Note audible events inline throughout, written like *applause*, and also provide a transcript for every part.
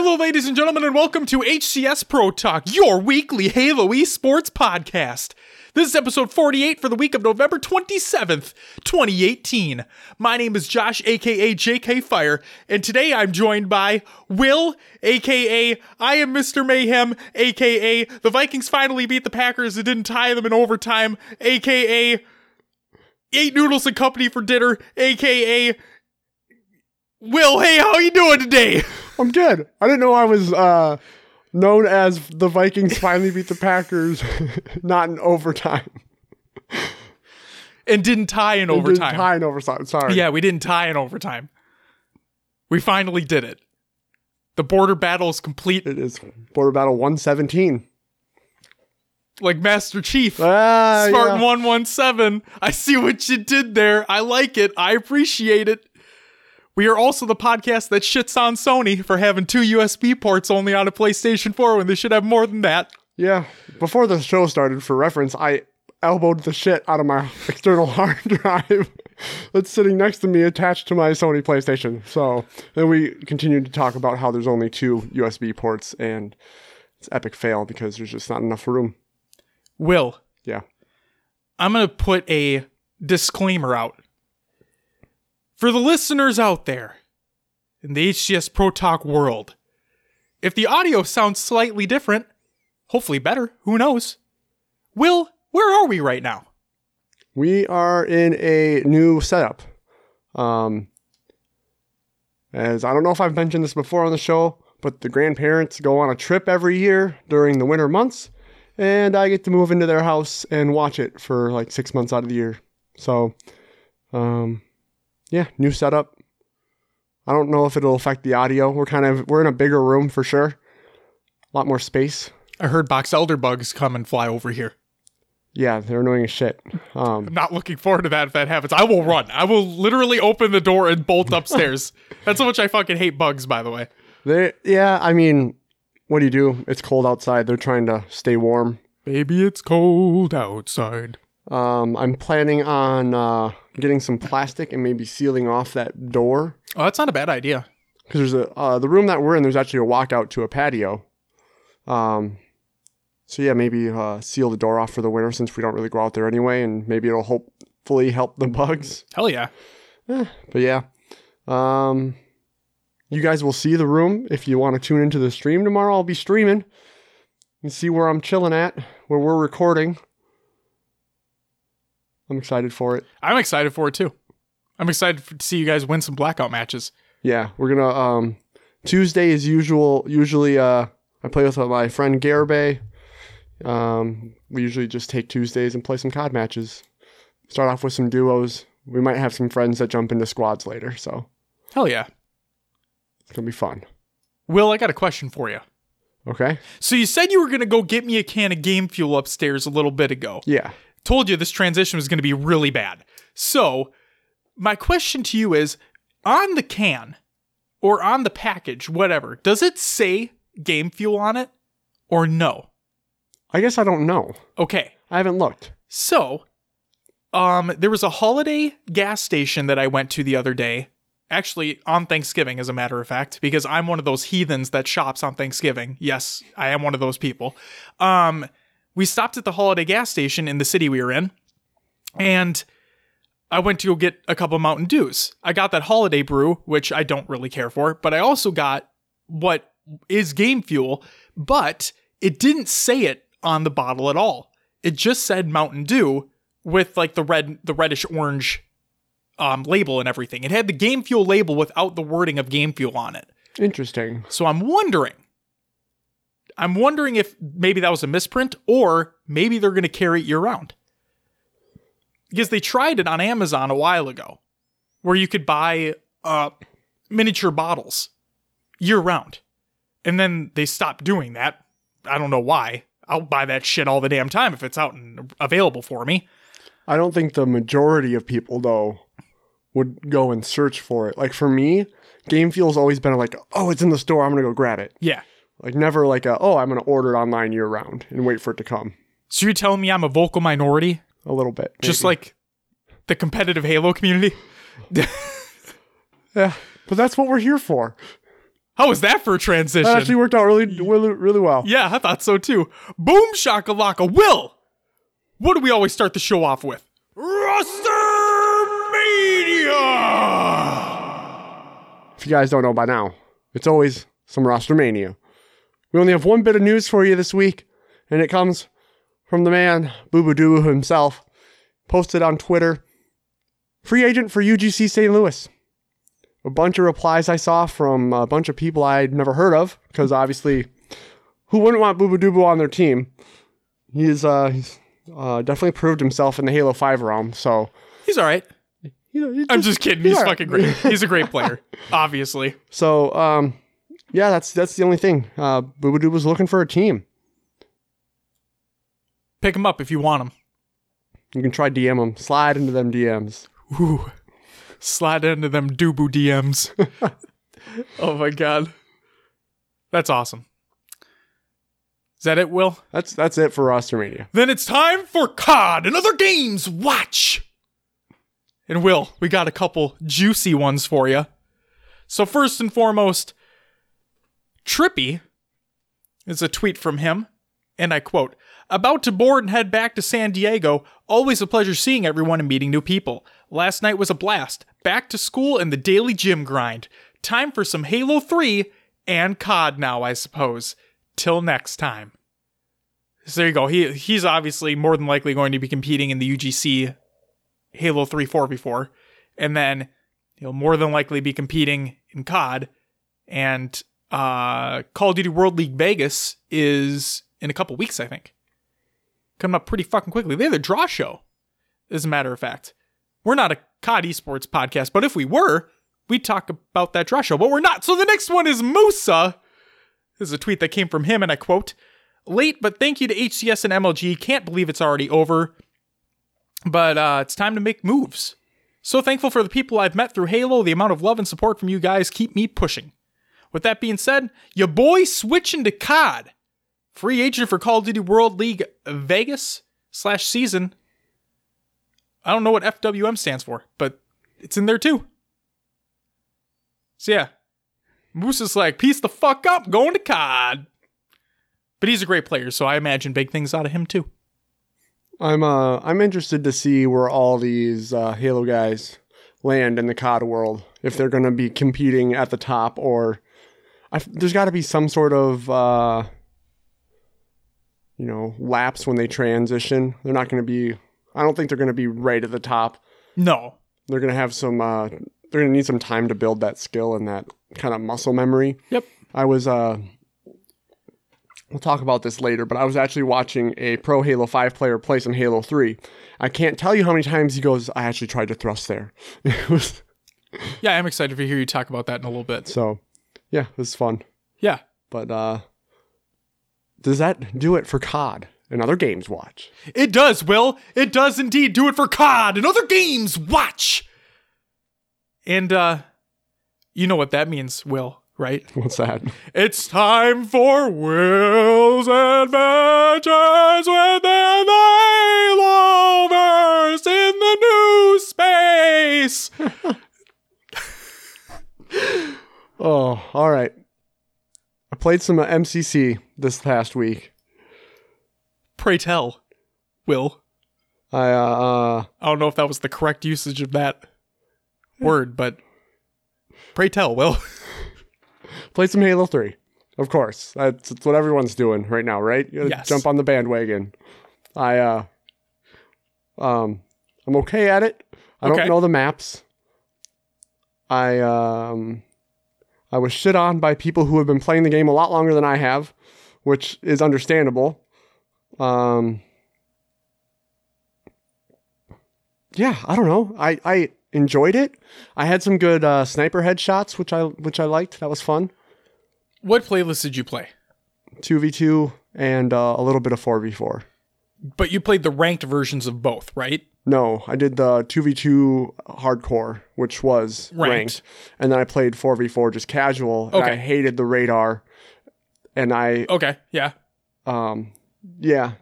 Hello, ladies and gentlemen, and welcome to HCS Pro Talk, your weekly Halo esports podcast. This is episode 48 for the week of November 27th, 2018. My name is Josh, aka JK Fire, and today I'm joined by Will, aka I am Mr. Mayhem, aka the Vikings finally beat the Packers and didn't tie them in overtime, aka Ate Noodles and Company for dinner, aka Will, hey, how you doing today? *laughs* I'm good. I didn't know I was uh, known as the Vikings finally beat the *laughs* Packers, *laughs* not in overtime. And didn't tie in didn't overtime. Tie in overtime. Sorry. Yeah, we didn't tie in overtime. We finally did it. The border battle is complete. It is Border Battle 117. Like Master Chief. Ah, Spartan yeah. 117. I see what you did there. I like it. I appreciate it. We are also the podcast that shits on Sony for having two USB ports only on a PlayStation 4 when they should have more than that. Yeah. Before the show started, for reference, I elbowed the shit out of my *laughs* external hard drive that's sitting next to me attached to my Sony PlayStation. So then we continued to talk about how there's only two USB ports and it's epic fail because there's just not enough room. Will, Yeah. I'm going to put a disclaimer out. For the listeners out there in the HCS Pro Talk world, if the audio sounds slightly different, hopefully better, who knows? Will, where are we right now? We are in a new setup. Um, as I don't know if I've mentioned this before on the show, but the grandparents go on a trip every year during the winter months, and I get to move into their house and watch it for like six months out of the year. So, um, yeah, new setup. I don't know if it'll affect the audio. We're kind of we're in a bigger room for sure, a lot more space. I heard box elder bugs come and fly over here. Yeah, they're annoying as shit. Um, I'm not looking forward to that if that happens. I will run. I will literally open the door and bolt upstairs. *laughs* That's how much I fucking hate bugs, by the way. They, yeah, I mean, what do you do? It's cold outside. They're trying to stay warm. Baby, it's cold outside. Um, I'm planning on uh, getting some plastic and maybe sealing off that door Oh, that's not a bad idea. because there's a uh, the room that we're in. There's actually a walkout to a patio. Um, so yeah, maybe uh, seal the door off for the winter since we don't really go out there anyway, and maybe it'll hopefully help the *laughs* bugs. Hell yeah. But yeah, um, you guys will see the room if you want to tune into the stream tomorrow. I'll be streaming and see where I'm chilling at, where we're recording. I'm excited for it. I'm excited for it too. I'm excited for, to see you guys win some blackout matches. Yeah, we're gonna um Tuesday is usual. Usually, uh, I play with my friend Garbe. Um, we usually just take Tuesdays and play some COD matches. Start off with some duos. We might have some friends that jump into squads later, so Hell yeah. it's gonna be fun. Will, I got a question for you. Okay. So you said you were to go get me a can of game fuel upstairs a little bit ago. Yeah. Told you this transition was going to be really bad. So, my question to you is on the can or on the package, whatever, does it say game fuel on it or no? I guess I don't know. Okay. I haven't looked. So, um, there was a holiday gas station that I went to the other day. Actually, on Thanksgiving, as a matter of fact, because I'm one of those heathens that shops on Thanksgiving. Yes, I am one of those people. Um, we stopped at the holiday gas station in the city we were in, and I went to go get a couple Mountain Dews. I got that holiday brew, which I don't really care for, but I also got what is game fuel, but it didn't say it on the bottle at all. It just said Mountain Dew with like the red the reddish orange um, label and everything. It had the game fuel label without the wording of game fuel on it. Interesting. So I'm wondering I'm wondering if maybe that was a misprint or maybe they're going to carry it year round. Because they tried it on Amazon a while ago where you could buy uh, miniature bottles year round. And then they stopped doing that. I don't know why. I'll buy that shit all the damn time if it's out and available for me. I don't think the majority of people though would go and search for it. Like for me, Game Fuel's always been like, oh, it's in the store, I'm gonna go grab it. Yeah. Like never like a, oh, I'm gonna order it online year round and wait for it to come. So you're telling me I'm a vocal minority, A little bit, just like the competitive Halo community? *laughs* yeah. But that's what we're here for. How was that for a transition? That actually worked out really, really, really well. yeah, I thought so too. Boom shakalaka. Will, what do we always start the show off with? Roster Media. If you guys don't know by now, it's always some roster mania. We only have one bit of news for you this week, and it comes from the man Bubu Dubu himself. Posted on Twitter, free agent for UGC St. Louis. A bunch of replies I saw from a bunch of people I'd never heard of, because obviously, who wouldn't want Bubu Dubu on their team? He's uh, he's uh, definitely proved himself in the Halo Five realm. So He's all right. you know, I'm just kidding. He's all right. fucking great. He's a great *laughs* player, obviously. So, um, yeah, that's that's the only thing. Uh, Bubu Dubu was looking for a team. Pick him up if you want him. You can try DM them, slide into them DMs. Ooh, slide into them Dubu DMs. *laughs* oh my god, that's awesome. Is that it, Will? That's that's it for roster media. Then it's time for COD and other games. Watch. And Will, we got a couple juicy ones for you. So first and foremost, Trippy is a tweet from him, and I quote, About to board and head back to San Diego. Always a pleasure seeing everyone and meeting new people. Last night was a blast. Back to school and the daily gym grind. Time for some Halo 3 and COD now, I suppose. Till next time. So there you go. He he's obviously more than likely going to be competing in the UGC Halo 3 4v4. And then he'll more than likely be competing in COD. And uh, Call of Duty World League Vegas is in a couple weeks, I think. Coming up pretty fucking quickly. They have a draw show, as a matter of fact. We're not a COD esports podcast, but if we were, we'd talk about that draw show, but we're not. So the next one is Musa. This is a tweet that came from him, and I quote Late, but thank you to HCS and MLG. Can't believe it's already over. But uh, it's time to make moves. So thankful for the people I've met through Halo. The amount of love and support from you guys keep me pushing. With that being said, your boy switching to COD. Free agent for Call of Duty World League Vegas slash season. I don't know what FWM stands for, but it's in there too. So yeah, Moose is like, peace the fuck up, going to COD. But he's a great player, so I imagine big things out of him too. I'm uh I'm interested to see where all these uh, Halo guys land in the COD world. If they're going to be competing at the top, or I, there's got to be some sort of uh, you know lapse when they transition. They're not going to be. I don't think they're going to be right at the top. No. They're going to have some. Uh, they're going to need some time to build that skill and that kind of muscle memory. Yep. I was uh we'll talk about this later, but I was actually watching a pro Halo 5 player play some Halo 3. I can't tell you how many times he goes, I actually tried to thrust there. *laughs* It was Yeah, I'm excited to hear you talk about that in a little bit. so yeah, it was fun. Yeah. But uh does that do it for COD and other games watch? It does, Will. It does indeed do it for COD and other games. Watch. And uh you know what that means, Will, right? *laughs* What's that? It's time for Will's Adventures within the Haloverse in the new space. *laughs* Oh, all right. I played some uh, MCC this past week. Pray tell, Will. I uh, uh I don't know if that was the correct usage of that word, but pray tell, Will. *laughs* played some Halo 3. Of course. That's, that's what everyone's doing right now, right? You Yes. Jump on the bandwagon. I uh um I'm okay at it. I Okay. don't know the maps. I um I was shit on by people who have been playing the game a lot longer than I have, which is understandable. Um Yeah, I don't know. I I enjoyed it. I had some good uh, sniper headshots, which I which I liked. That was fun. what playlist did you play? Two v two and uh, a little bit of four v four. But you played the ranked versions of both, right? No, I did the two v two hardcore, which was Ranked. ranked. and then I played four v four just casual. Okay. I hated the radar, and I Okay, yeah. um yeah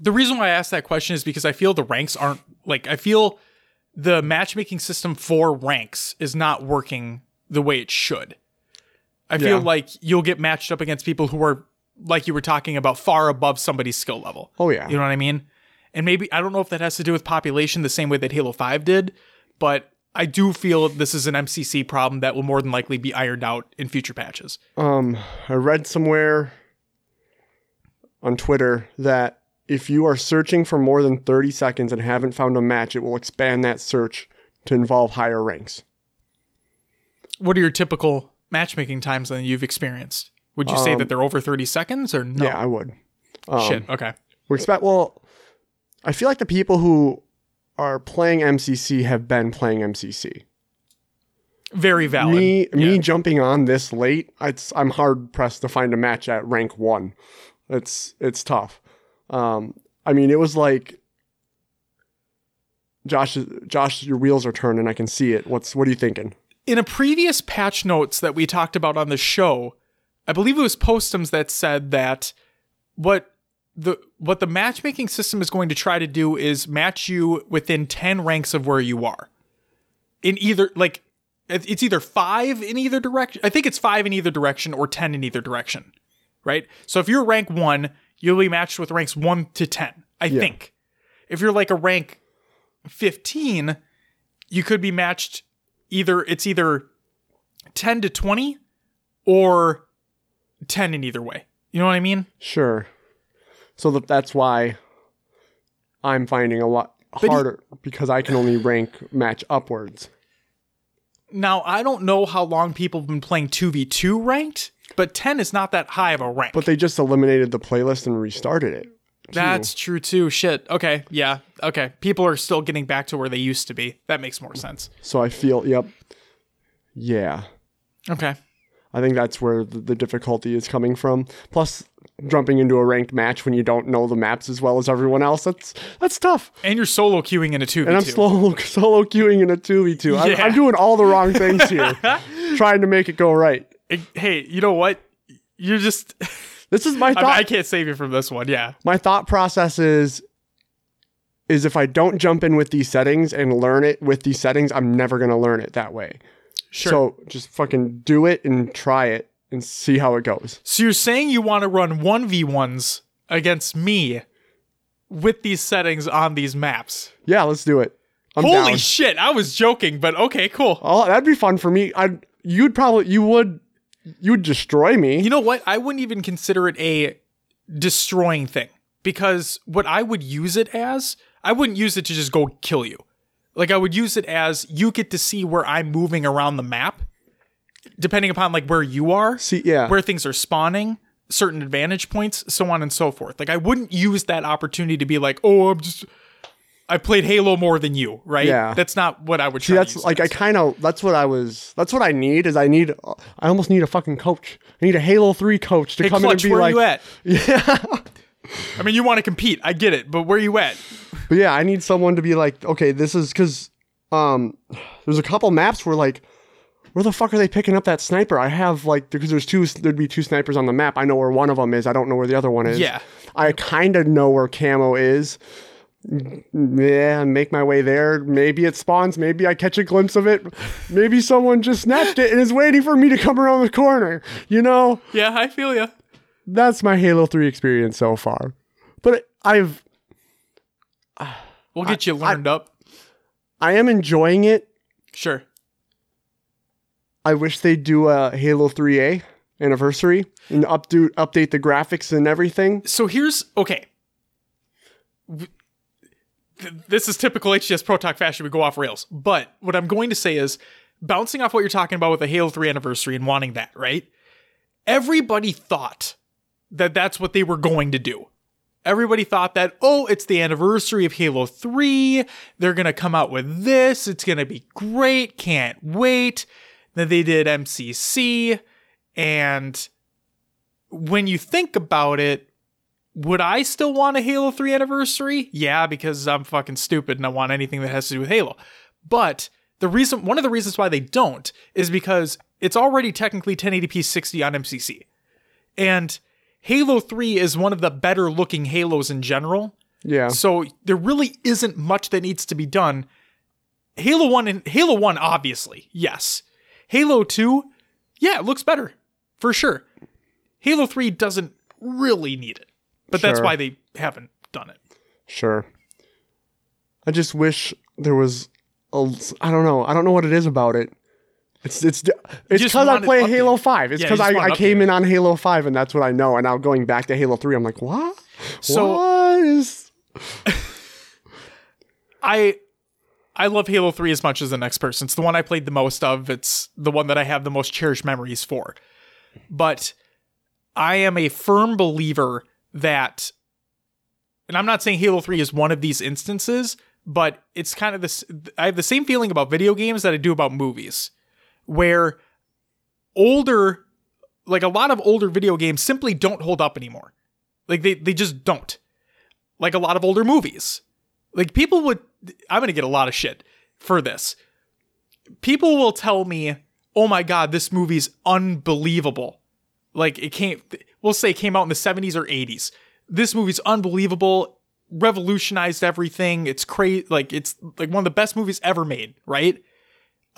The reason why I asked that question is because I feel the ranks aren't like I feel the matchmaking system for ranks is not working the way it should. I Yeah. feel like you'll get matched up against people who are like you were talking about far above somebody's skill level. Oh yeah. You know what I mean? And maybe I don't know if that has to do with population the same way that Halo 5 did, but I do feel this is an MCC problem that will more than likely be ironed out in future patches. Um, I read somewhere on Twitter that if you are searching for more than 30 seconds and haven't found a match, it will expand that search to involve higher ranks. What are your typical matchmaking times that you've experienced? Would you say that they're over 30 seconds or no? Um, Yeah, I would. Um, Shit. Okay. We expect. Well, I feel like the people who are playing MCC have been playing MCC. Very valid. Me, me jumping on this late, it's, I'm hard pressed to find a match at rank one. It's it's tough. Um, I mean, it was like Josh, Josh, your wheels are turning. I can see it. What's what are you thinking? in a previous patch notes that we talked about on the show, I believe it was Postums that said that what the what the matchmaking system is going to try to do is match you within 10 ranks of where you are. In either like it's either 5 in either direction. I think it's 5 in either direction or 10 in either direction. Right? So if you're rank 1, you'll be matched with ranks 1 to 10. I think. If you're like a rank 15, you could be matched either it's either 10 to 20 or 10 in either way. You know what I mean? Sure. So that that's why I'm finding a lot he- harder because I can only rank match upwards. Now, I don't know how long people have been playing 2v2 ranked, but 10 is not that high of a rank. But they just eliminated the playlist and restarted it. That's true too. Shit. Okay. Yeah. Okay. People are still getting back to where they used to be. That makes more sense. So I feel, yep. Yeah. Okay. I think that's where the, difficulty is coming from. Plus, jumping into a ranked match when you don't know the maps as well as everyone else, that's that's tough. And you're solo queuing in a 2v2. And I'm solo, *laughs* solo queuing in a 2v2. I'm, I'm doing all the wrong *laughs* things here, trying to make it go right. Hey, you know what? You're just. *laughs* This is my I, thought. I can't save you from this one. Yeah. my thought process is is if I don't jump in with these settings and learn it with these settings, I'm never going to learn it that way. Sure. So just fucking do it and try it and see how it goes. So you're saying you want to run 1v1s against me with these settings on these maps? Yeah, let's do it. I'm Holy down. shit, I was joking, but okay, cool. oh, that'd be fun for me. I you'd probably you would you would destroy me. You know what? I wouldn't even consider it a destroying thing because what I would use it as, I wouldn't use it to just go kill you. Like I would use it as you get to see where I'm moving around the map depending upon like where you are. See, yeah. where things are spawning, certain advantage points, so on and so forth. Like I wouldn't use that opportunity to be like, oh, I'm just I played Halo more than you, right? Yeah. That's not what I would See, try that's like I kind of that's what I was that's what I need is I need I almost need a fucking coach. I need a Halo 3 coach to Hey, come Clutch, in and be where like you at? *laughs* Yeah. I mean, you want to compete. I get it, but where you at? But yeah, I need someone to be like, okay, this is because um, there's a couple maps where like, where the fuck are they picking up that sniper? I have like because there's two, there'd be two snipers on the map. I know where one of them is. I don't know where the other one is. Yeah. I kind of know where camo is. Yeah, make my way there. Maybe it spawns. Maybe I catch a glimpse of it. Maybe someone just snatched it and is waiting for me to come around the corner. You know, Yeah, I feel you. that's my Halo 3 experience so far. But I've We'll get you learned up. I am enjoying it. Sure. I wish they'd do a Halo 3A anniversary and updo update the graphics and everything. So here's okay. This is typical HCS Pro Talk fashion. We go off rails. But what I'm going to say is, bouncing off what you're talking about with the Halo 3 anniversary and wanting that, right? Everybody thought that that's what they were going to do. Everybody thought that, oh, it's the anniversary of Halo 3. They're going to come out with this. It's going to be great. Can't wait. Then they did MCC. And when you think about it, would I still want a Halo 3 anniversary? Yeah, because I'm fucking stupid and I want anything that has to do with Halo. But the reason one of the reasons why they don't is because it's already technically 1080p 60 on MCC. And Halo 3 is one of the better looking Halos in general. Yeah. So there really isn't much that needs to be done. Halo 1 and Halo 1 obviously. Yes. Halo 2, yeah, it looks better for sure. Halo 3 doesn't really need it, but that's why they haven't done it. Sure. I just wish there was a. I don't know. I don't know what it is about it. It's it's it's because I play. Halo Five. It's because just I, I came in on Halo Five and that's what I know. And now going back to Halo Three, I'm like, what? So- what is? *laughs* I I love Halo 3 as much as the next person. It's the one I played the most of. It's the one that I have the most cherished memories for. But I am a firm believer that and I'm not saying Halo 3 is one of these instances, but it's kind of this I have the same feeling about video games that I do about movies where older like a lot of older video games simply don't hold up anymore. Like they they just don't. Like a lot of older movies. Like people would I'm going to get a lot of shit for this. People will tell me, "Oh my god, this movie's unbelievable." Like it came we'll say it came out in the 70s or 80s. This movie's unbelievable, revolutionized everything. It's crazy like it's like one of the best movies ever made, right?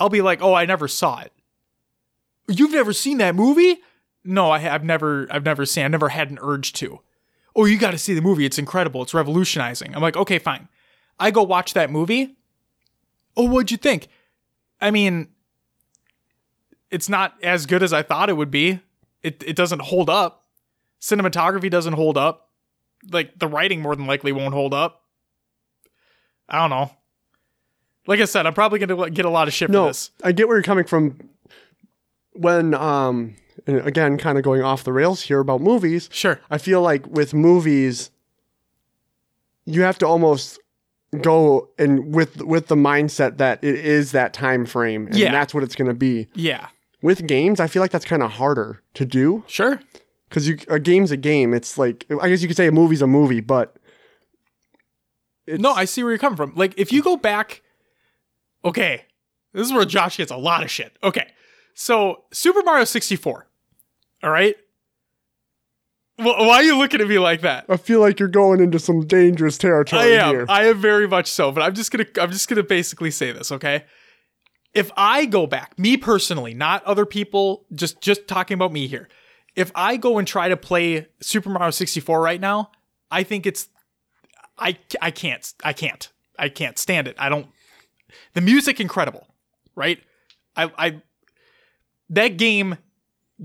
I'll be like, "Oh, I never saw it." You've never seen that movie? No, I have never I've never seen. I've never had an urge to. Oh, you got to see the movie. It's incredible. It's revolutionizing. I'm like, "Okay, fine." I go watch that movie. Oh, what'd you think? I mean, it's not as good as I thought it would be. It it doesn't hold up. Cinematography doesn't hold up. Like the writing more than likely won't hold up. I don't know. Like I said, I'm probably gonna get a lot of shit for No, this. I get where you're coming from. When um, again, kind of going off the rails here about movies. Sure. I feel like with movies, you have to almost go and with with the mindset that it is that time frame and Yeah. that's what it's going to be. Yeah. With games, I feel like that's kind of harder to do Sure. because you a game's a game. It's like I guess you could say a movie's a movie, but it's, No, I see where you're coming from. Like, if you go back, okay, this is where Josh gets a lot of shit. Okay, so Super Mario 64, all right? Wh- Why are you looking at me like that? I feel like you're going into some dangerous territory I am. here. I am very much so. But I'm just gonna. I'm just gonna basically say this. Okay. If I go back, me personally, not other people, just just talking about me here. If I go and try to play Super Mario 64 right now, I think it's. I I can't. I can't. I can't stand it. I don't. The music incredible, right? I I. That game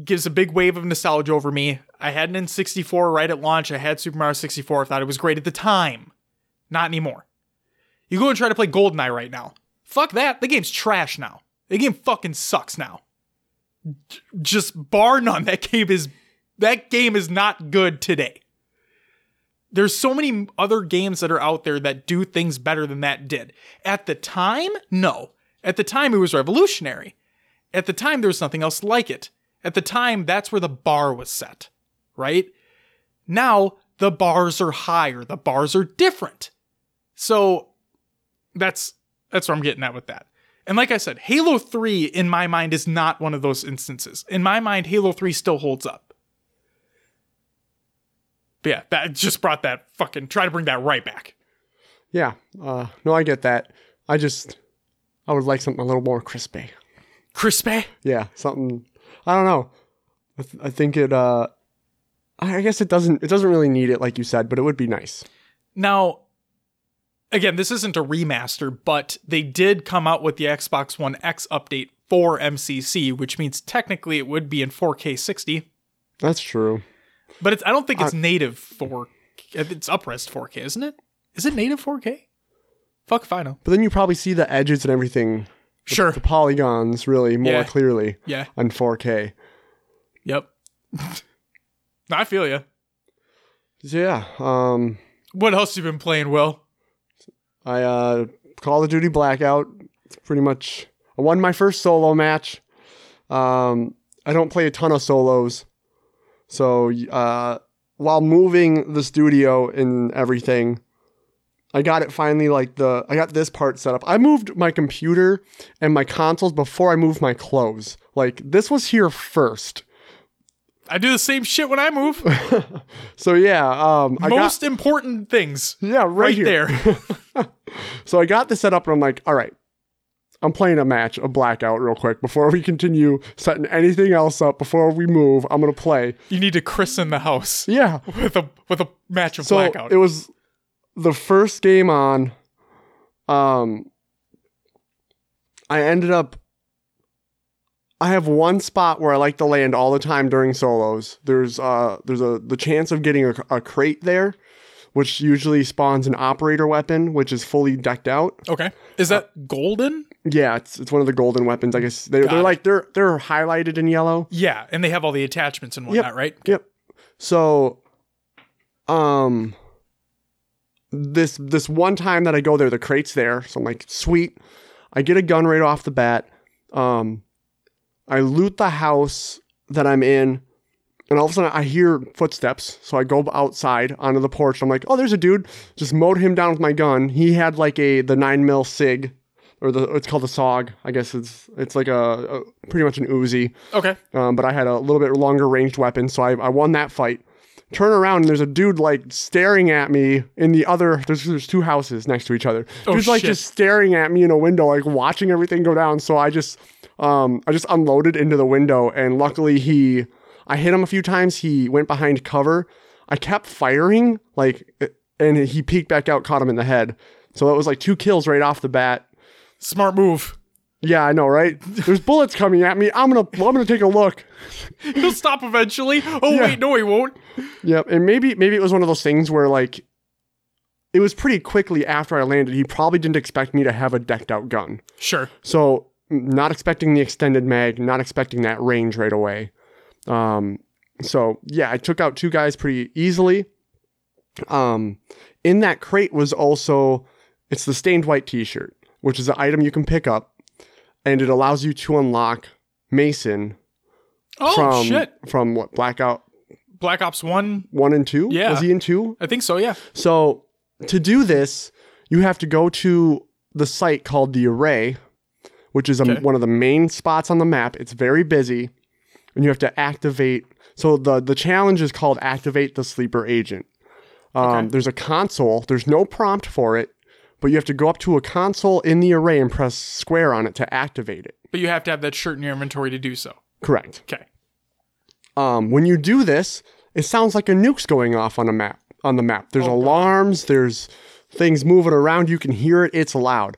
gives a big wave of nostalgia over me. I had an N64 right at launch. I had Super Mario 64. I thought it was great at the time. Not anymore. You go and try to play GoldenEye right now. Fuck that. The game's trash now. The game fucking sucks now. Just bar none. *laughs* That game is that game is not good today. There's so many other games that are out there that do things better than that did. At the time, no. At the time, it was revolutionary. At the time, there was nothing else like it. At the time, that's where the bar was set, right? Now, the bars are higher, the bars are different. So that's that's where I'm getting at with that. And like I said, Halo 3 in my mind is not one of those instances. In my mind, Halo 3 still holds up. But yeah, that just brought that fucking try to bring that right back. yeah. Uh, no, I get that. I just I would like something a little more crispy. Crispy. Yeah, something. I don't know. I, th- I think it. Uh, I I guess it doesn't. It doesn't really need it, like you said, but it would be nice. Now, again, this isn't a remaster, but they did come out with the Xbox One X update for MCC, which means technically it would be in 4K 60. That's true. But it's I don't think it's native for it's uprest 4K, isn't it? Is it native 4K? Fuck if I know. But then you probably see the edges and everything, Sure. the polygons really more Yeah. clearly Yeah. on 4K. Yep. *laughs* I feel you. Yeah, um, What else you been playing, Will? I uh, Call of Duty Blackout. It's pretty much. I won my first solo match. Um, I don't play a ton of solos, so uh, while moving the studio and everything, I got it finally. Like the I got this part set up. I moved my computer and my consoles before I moved my clothes. Like this was here first. I do the same shit when I move. *laughs* So yeah, um, I got Most important things yeah right, right here. there. *laughs* So I got this set up and I'm like, all right, I'm playing a match, a blackout, real quick before we continue setting anything else up. Before we move, I'm gonna play. You need to christen the house Yeah. with a with a match of So blackout. it was the first game on. Um, I ended up. I have one spot where I like to land all the time during solos. There's uh there's a the chance of getting a, a crate there, which usually spawns an operator weapon, which is fully decked out. okay. Is that golden? Yeah, it's it's one of the golden weapons. I guess they're they're it. like they're they're highlighted in yellow. Yeah, and they have all the attachments and whatnot, right? Yep. So, um, this this one time that I go there, the crate's there. So I'm like, sweet. I get a gun right off the bat. Um, I loot the house that I'm in, and all of a sudden I hear footsteps. So I go outside onto the porch. I'm like, oh, there's a dude. Just mowed him down with my gun. He had like a the nine mil sig, or the it's called a Saug. I guess it's it's like a, a pretty much an Uzi Okay. um, but I had a little bit longer ranged weapon, so I, I won that fight. Turn around and there's a dude like staring at me in the other. There's, there's two houses next to each other. Oh, Dude's like shit. just staring at me in a window, like watching everything go down. So I just um I just unloaded into the window, and luckily he I hit him a few times. He went behind cover. I kept firing like, and he peeked back out, caught him in the head. So it was like two kills right off the bat. Smart move. Yeah, I know, right? There's bullets coming at me. I'm gonna I'm gonna take a look. *laughs* He'll stop eventually. Oh Yeah. wait, no, he won't. Yep, and maybe maybe it was one of those things where like it was pretty quickly after I landed. He probably didn't expect me to have a decked out gun, Sure. so not expecting the extended mag, not expecting that range right away. Um, so yeah, I took out two guys pretty easily. Um, in that crate was also it's the stained white T-shirt, which is an item you can pick up, and it allows you to unlock Mason Oh from shit. from what Blackout Black Ops One. one and two. Yeah. was he in two? I think so. Yeah. So to do this, you have to go to the site called the Array, which is a, Okay. one of the main spots on the map. It's very busy, and you have to activate. So the the challenge is called activate the sleeper agent. Um, Okay. There's a console. There's no prompt for it, but you have to go up to a console in the Array and press square on it to activate it. But you have to have that shirt in your inventory to do so. Correct. Okay. Um, when you do this, it sounds like a nuke's going off on a map. On the map, there's alarms. There's things moving around. You can hear it. It's loud.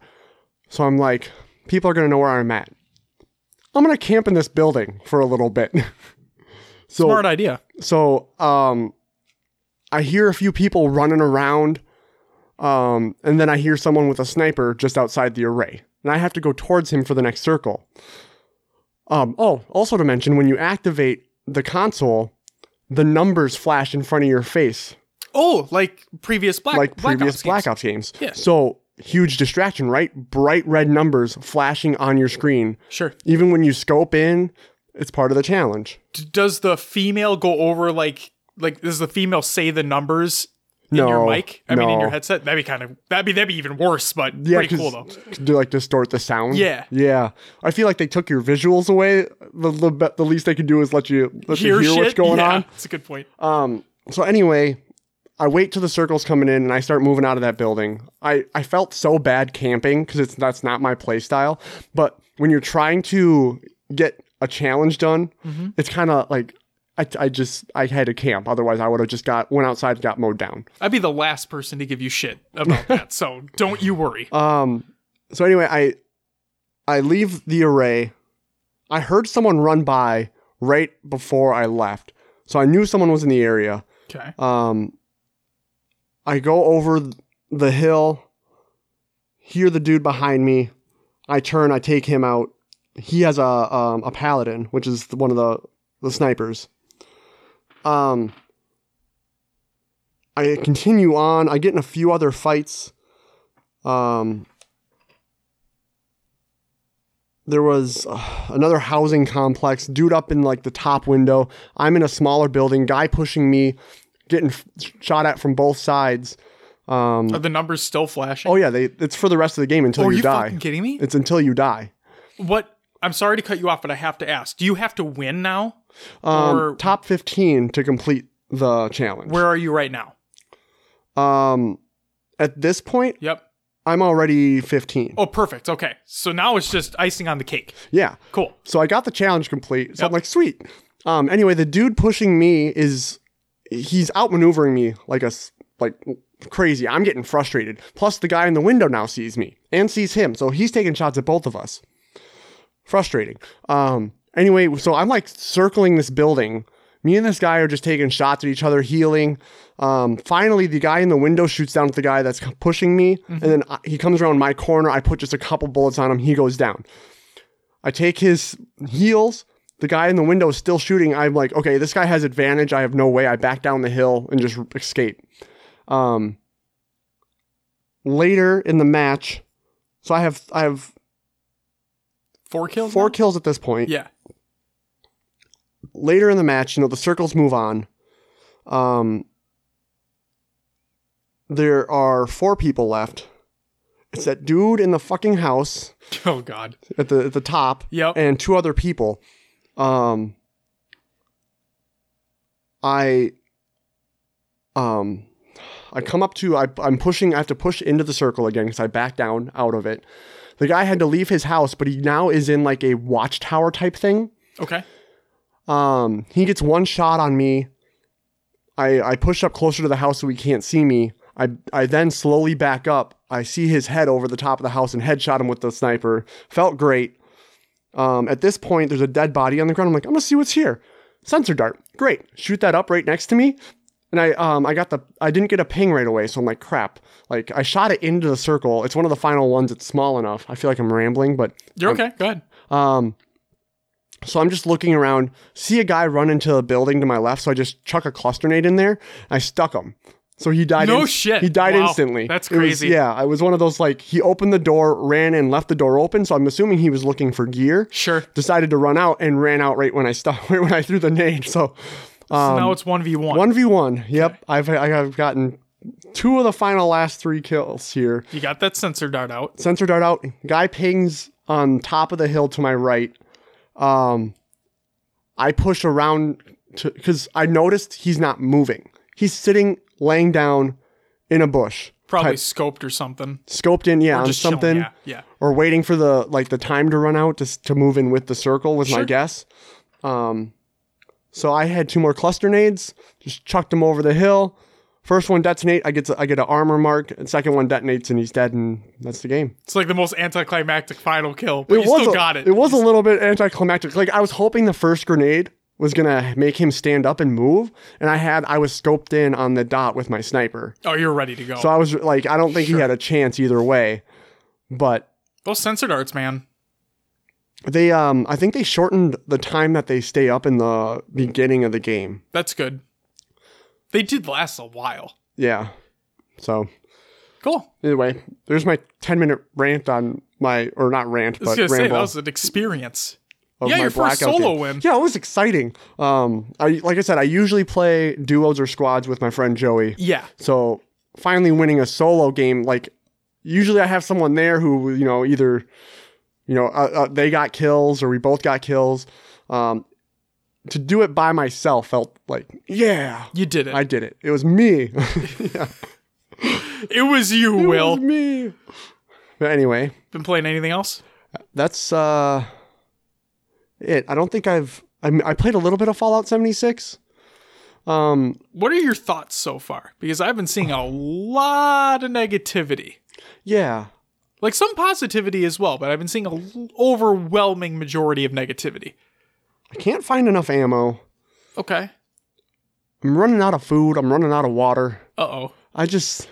So I'm like, people are gonna know where I'm at. I'm gonna camp in this building for a little bit. *laughs* so Smart idea. so um, I hear a few people running around, um, and then I hear someone with a sniper just outside the array, and I have to go towards him for the next circle. Um, oh, also to mention, when you activate the console, the numbers flash in front of your face, Oh, like previous Black like Black previous Ops Black games. Ops games. Yeah. So huge distraction, right? Bright red numbers flashing on your screen. Sure. Even when you scope in, it's part of the challenge. D- does the female go over like like does the female say the numbers in your No, mic? I mean, in your headset. That'd be kind of that'd be that'd be even worse, but Yeah, pretty cool though. Do like distort the sound? Yeah. yeah. I feel like they took your visuals away. The the, the least they can do is let you let Hear, you hear shit. what's going yeah, on. That's a good point. Um. So anyway, I wait till the circle's coming in and I start moving out of that building. I I felt so bad camping because it's that's not my play style. But when you're trying to get a challenge done, Mm-hmm. it's kind of like. I, I just I had to camp otherwise I would have just got went outside and got mowed down. I'd be the last person to give you shit about *laughs* that, so don't you worry. Um. So anyway, I I leave the array. I heard someone run by right before I left, so I knew someone was in the area. Okay. Um. I go over the hill, hear the dude behind me. I turn. I take him out. He has a um, a paladin, which is one of the the snipers. Um. I continue on. I get in a few other fights. Um, there was uh, another housing complex, dude up in like the top window. I'm in a smaller building, guy pushing me, getting f- shot at from both sides. Um, Are the numbers still flashing? oh yeah, they it's for the rest of the game until Oh, are you, you die. fucking kidding me? It's until you die. What? I'm sorry to cut you off, but I have to ask. Do you have to win now? Um, Or- top 15 to complete the challenge. Where are you right now? Um, at this point, Yep. I'm already 15. Oh, perfect. Okay. So now it's just icing on the cake. Yeah. Cool. So I got the challenge complete. So I'm like, sweet. Um, anyway, the dude pushing me is he's outmaneuvering me like a like crazy. I'm getting frustrated. Plus, the guy in the window now sees me and sees him, so he's taking shots at both of us. Frustrating. Um. Anyway, so I'm like circling this building. Me and this guy are just taking shots at each other, healing. Um, finally, the guy in the window shoots down at the guy that's pushing me, and then I, he comes around my corner. I put just a couple bullets on him. He goes down. I take his heels. The guy in the window is still shooting. I'm like, okay, this guy has advantage. I have no way. I back down the hill and just escape. Um, later in the match, so I have I have Four kills. four now? kills at this point. Yeah. Later in the match, you know, the circles move on. Um, there are four people left. It's that dude in the fucking house *laughs* Oh God. at the at the top. Yep. and two other people. Um, I, um, I come up to I, I'm pushing. I have to push into the circle again because I back down out of it. The guy had to leave his house, but he now is in like a watchtower type thing. Okay. Um, he gets one shot on me. I I push up closer to the house so he can't see me. I I then slowly back up. I see his head over the top of the house and headshot him with the sniper. Felt great. Um, at this point, there's a dead body on the ground. I'm like, I'm gonna see what's here. Sensor dart, great. Shoot that up right next to me. And I um I got the I didn't get a ping right away, so I'm like, crap. Like I shot it into the circle. It's one of the final ones. It's small enough. I feel like I'm rambling, but You're okay. Go ahead. um, so I'm just looking around, see a guy run into a building to my left, so I just chuck a cluster nade in there. I stuck him. So he died. No shit. He died Wow. instantly. That's It was- crazy. yeah, I was one of those like he opened the door, ran and left the door open. So I'm assuming he was looking for gear. Sure. Decided to run out and ran out right when I stuck *laughs* right when I threw the nade. So so Um, now it's one v one. one v one. Yep, I've I've gotten two of the final last three kills here. You got that sensor dart out. Sensor dart out. Guy pings on top of the hill to my right. Um, I push around to because I noticed he's not moving. He's sitting, laying down in a bush, Probably type- scoped or something. scoped in, yeah, on Just chilling, something, Yeah. Yeah. or waiting for the like the time to run out to to move in with the circle. Was my guess. Um, so I had two more cluster nades. Just chucked them over the hill. First one detonate, I get to, I get an armor mark. And second one detonates, and he's dead, and that's the game. It's like the most anticlimactic final kill, but you still a, got it. It was a little bit anticlimactic. Like I was hoping the first grenade was gonna make him stand up and move, and I had I was scoped in on the dot with my sniper, Oh, you're ready to go. so I was like, I don't think he had a chance either way. But Those sensor darts, man. they, um, I think they shortened the time that they stay up in the beginning of the game. That's good. They did last a while. Yeah. So Cool. anyway, there's my ten minute rant on my or not rant, I was but gonna say that was an experience. of Yeah, your first solo game. win. Yeah, it was exciting. Um, I like I said, I usually play duos or squads with my friend Joey. Yeah. So finally winning a solo game, like usually I have someone there who you know either you know uh, uh, they got kills or we both got kills. Um, to do it by myself felt like yeah, You did it. I did it. It was me. *laughs* yeah, it was you, it Will. was me. But anyway, Been playing anything else? that's uh it. I don't think I've I, mean, I played a little bit of Fallout 76. Um, What are your thoughts so far? Because I've been seeing a lot of negativity. yeah. Like some positivity as well, but I've been seeing an overwhelming majority of negativity. I can't find enough ammo. Okay. I'm running out of food. I'm running out of water. Uh oh. I just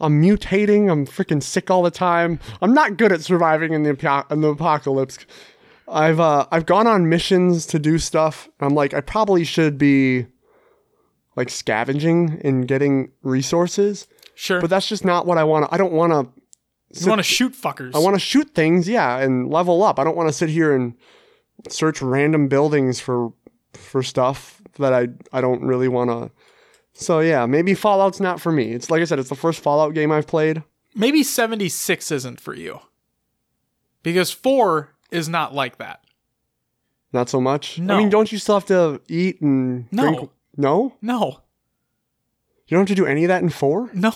I'm mutating. I'm freaking sick all the time. I'm not good at surviving in the apo- in the apocalypse. I've uh I've gone on missions to do stuff. I'm like I probably should be like scavenging and getting resources, Sure. but that's just not what I want. to I don't want to you want to shoot fuckers. I want to shoot things, yeah, and level up. I don't want to sit here and search random buildings for for stuff that I I don't really want to. So yeah, maybe Fallout's not for me. It's like I said, it's the first Fallout game I've played. Maybe 76 isn't for you. Because 4 is not like that. Not so much. No. I mean, don't you still have to eat and No. drink? No, No. you don't have to do any of that in four. No.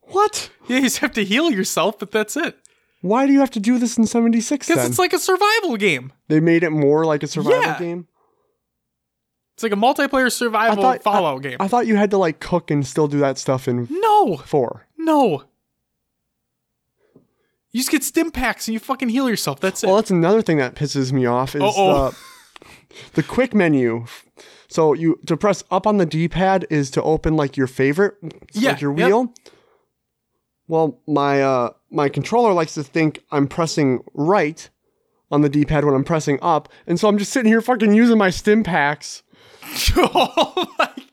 What? Yeah, you just have to heal yourself, but that's it. Why do you have to do this in 76 Because it's like a survival game. they made it more like a survival Yeah. game? It's like a multiplayer survival Fallout game. I thought you had to like cook and still do that stuff in no, 4. no. You just get stim packs and you fucking heal yourself. That's it. Well, that's another thing that pisses me off is Uh-oh. the, *laughs* the quick menu. So you to press up on the D-pad is to open like your favorite, Yeah, like your yep. wheel. Well, my uh my controller likes to think I'm pressing right on the D-pad when I'm pressing up, and so I'm just sitting here fucking using my stim packs *laughs* oh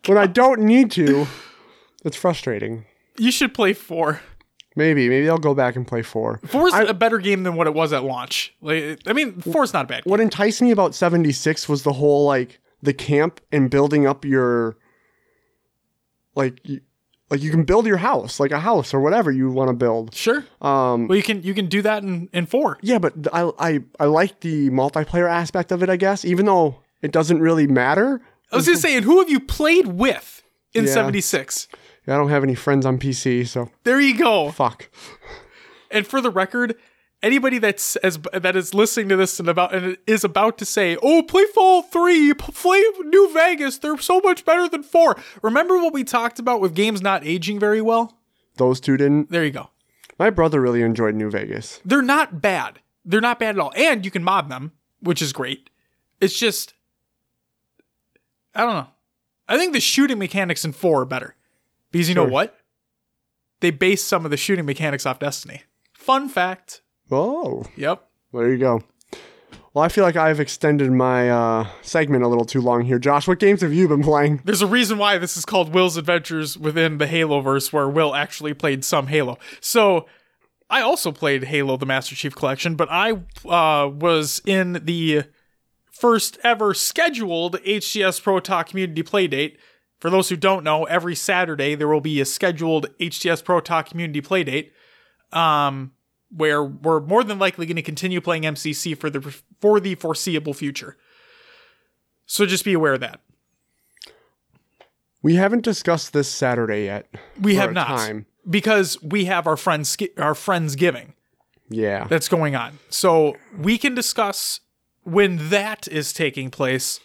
when I don't need to. It's frustrating. You should play four. Maybe, maybe I'll go back and play four. Four's I- a better game than what it was at launch. Like, I mean, four's not a bad. What enticed me about 76 was the whole like the camp and building up your like like you can build your house, like a house or whatever you want to build. Sure. Um Well, you can you can do that in in four. yeah, but I I I like the multiplayer aspect of it, I guess, even though it doesn't really matter. I was just saying, who have you played with in Yeah. '76? I don't have any friends on PC, so There you go. fuck. And for the record, anybody that's as that is listening to this and about and is about to say, "Oh, play Fallout 3, play New Vegas, they're so much better than 4." Remember what we talked about with games not aging very well? Those two didn't. There you go. My brother really enjoyed New Vegas. They're not bad. They're not bad at all. And you can mod them, which is great. It's just I don't know. I think the shooting mechanics in 4 are better. Because you know what? They base some of the shooting mechanics off Destiny. Fun fact. Oh, Yep. there you go. Well, I feel like I've extended my uh, segment a little too long here. Josh, what games have you been playing? There's a reason why this is called Will's Adventures within the Haloverse, where Will actually played some Halo. So I also played Halo: The Master Chief Collection, but I uh, was in the first ever scheduled HCS Pro Talk Community Playdate. For those who don't know, every Saturday there will be a scheduled HCS Pro Talk Community Playdate, um, where we're more than likely going to continue playing MCC for the for the foreseeable future. So just be aware of that. We haven't discussed this Saturday yet. We have not Time. because we have our friends our friends giving Yeah. that's going on. So we can discuss when that is taking place,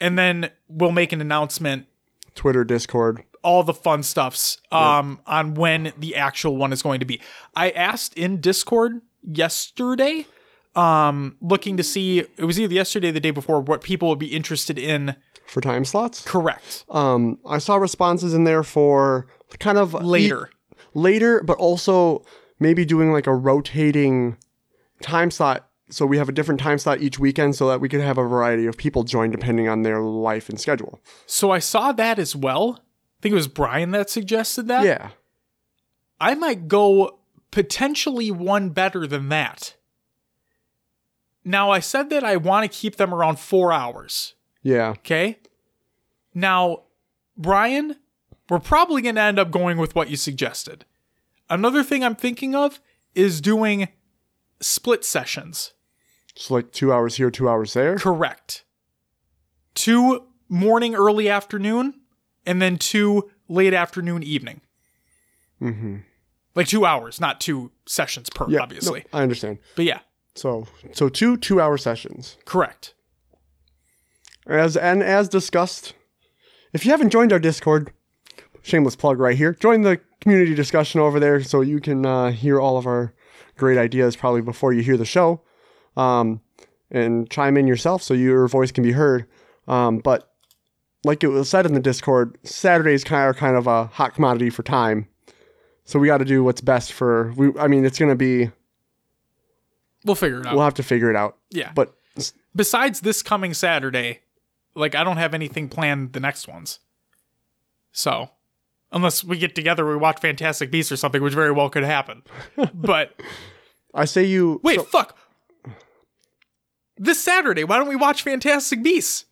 and then we'll make an announcement. Twitter, Discord. All the fun stuffs um, on when the actual one is going to be. I asked in Discord yesterday, um, looking to see it was either yesterday or the day before what people would be interested in. for time slots. Correct Um, I saw responses in there for kind of later. e- later, but also maybe doing like a rotating time slot. So we have a different time slot each weekend, so that we could have a variety of people join depending on their life and schedule. So I saw that as well. I think it was Brian that suggested that. Yeah, I might go potentially one better than that. Now, I said that I want to keep them around four hours. yeah, Okay. Now, Brian, we're probably going to end up going with what you suggested. Another thing I'm thinking of is doing split sessions. so like two hours here, two hours there. Correct. Two morning, early afternoon, and then two late afternoon, evening. Mm-hmm. Like two hours, not two sessions per, Yeah, obviously. no, I understand. But yeah, So, so two two-hour sessions. correct. As and as discussed, if you haven't joined our Discord, shameless plug right here. Join the community discussion over there so you can uh, hear all of our great ideas probably before you hear the show, um, and chime in yourself so your voice can be heard. Um, but like it was said in the Discord, Saturdays kind of kind of a hot commodity for time, so we got to do what's best for. We, I mean, it's gonna be. We'll figure it out. We'll have to figure it out. yeah. But besides this coming Saturday, like I don't have anything planned the next ones. So, unless we get together, we watch Fantastic Beasts or something, which very well could happen. *laughs* but I say you wait, so- fuck. This Saturday, why don't we watch Fantastic Beasts?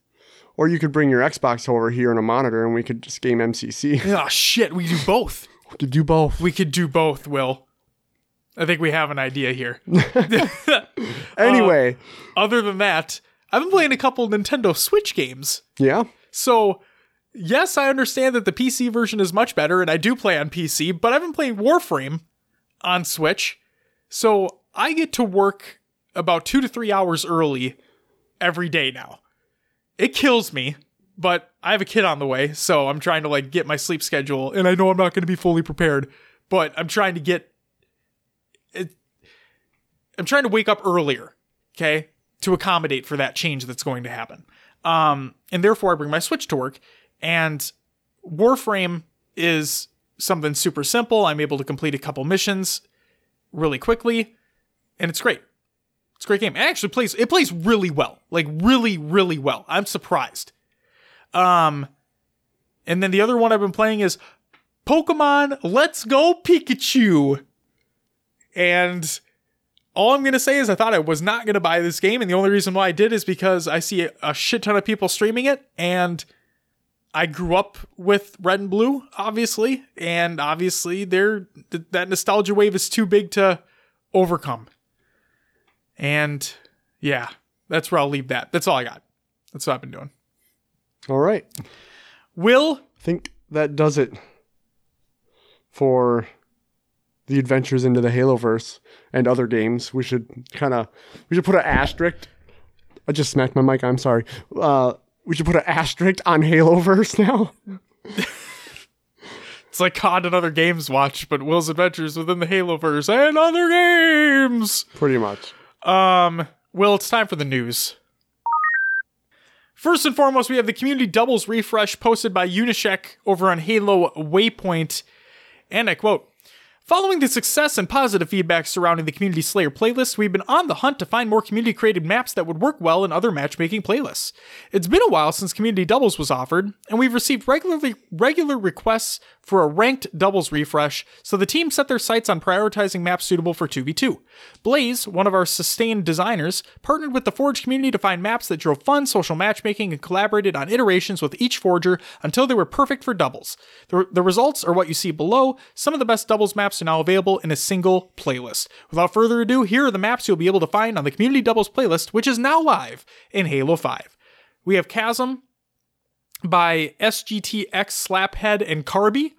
Or you could bring your Xbox over here and a monitor, and we could just game MCC. Oh *laughs* ah, shit, we do both. We could do both. We could do both, Will. I think we have an idea here. *laughs* Uh, anyway, Other than that, I've been playing a couple Nintendo Switch games. yeah. So yes, I understand that the PC version is much better, and I do play on PC, but I've been playing Warframe on Switch, so I get to work about two to three hours early every day now. It kills me, but I have a kid on the way, so I'm trying to like get my sleep schedule, and I know I'm not going to be fully prepared, but I'm trying to get. It, I'm trying to wake up earlier, okay, to accommodate for that change that's going to happen. Um, and therefore, I bring my Switch to work, and Warframe is something super simple. I'm able to complete a couple missions really quickly, and it's great. It's a great game. It actually plays it plays really well. Like really, really well. I'm surprised. Um and then the other one I've been playing is Pokemon Let's Go Pikachu. And all I'm going to say is I thought I was not going to buy this game and the only reason why I did is because I see a shit ton of people streaming it and I grew up with red and blue, obviously, and obviously there that nostalgia wave is too big to overcome. And yeah, that's where I'll leave that. That's all I got. That's what I've been doing. All right. Will I think that does it for the adventures into the Haloverse and other games. We should kind of we should put an asterisk. I just smacked my mic. I'm sorry. Uh, we should put an asterisk on Haloverse now. *laughs* it's like COD and other games watch, but Will's adventures within the Haloverse and other games. Pretty much. Um, well, it's time for the news. First and foremost, we have the community doubles refresh posted by Unyshek over on Halo Waypoint. And I quote Following the success and positive feedback surrounding the Community Slayer playlist, we've been on the hunt to find more community created maps that would work well in other matchmaking playlists. It's been a while since Community Doubles was offered, and we've received regularly regular requests for a ranked doubles refresh, so the team set their sights on prioritizing maps suitable for 2v2. Blaze, one of our sustained designers, partnered with the Forge community to find maps that drove fun social matchmaking and collaborated on iterations with each forger until they were perfect for doubles. The, the results are what you see below. Some of the best doubles maps are now available in a single playlist. Without further ado, here are the maps you'll be able to find on the Community Doubles playlist, which is now live in Halo 5. We have Chasm by SGTX Slaphead and Carby.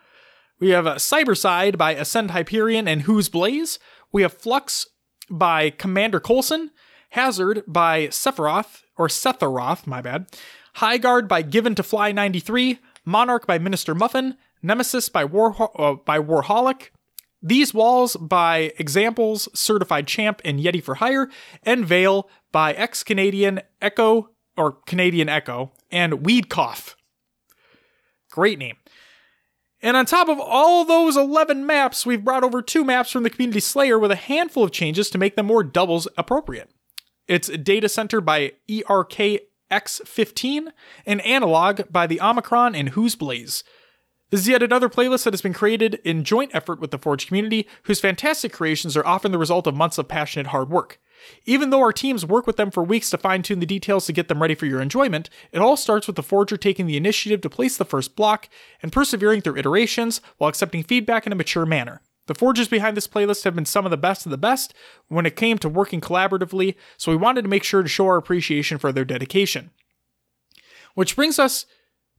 We have uh, Cyberside by Ascend Hyperion and Who's Blaze. We have Flux by Commander Colson. Hazard by Sephiroth, or Setharoth, my bad. High Guard by Given to Fly 93. Monarch by Minister Muffin. Nemesis by, War, uh, by Warholic. These Walls by Examples, Certified Champ, and Yeti for Hire, and Veil by ex Canadian Echo, or Canadian Echo, and Weed Cough. Great name. And on top of all those 11 maps, we've brought over two maps from the Community Slayer with a handful of changes to make them more doubles appropriate. It's Data Center by ERKX15 and Analog by the Omicron and Who's Blaze. This is yet another playlist that has been created in joint effort with the Forge community, whose fantastic creations are often the result of months of passionate hard work. Even though our teams work with them for weeks to fine tune the details to get them ready for your enjoyment, it all starts with the Forger taking the initiative to place the first block and persevering through iterations while accepting feedback in a mature manner. The forgers behind this playlist have been some of the best of the best when it came to working collaboratively, so we wanted to make sure to show our appreciation for their dedication. Which brings us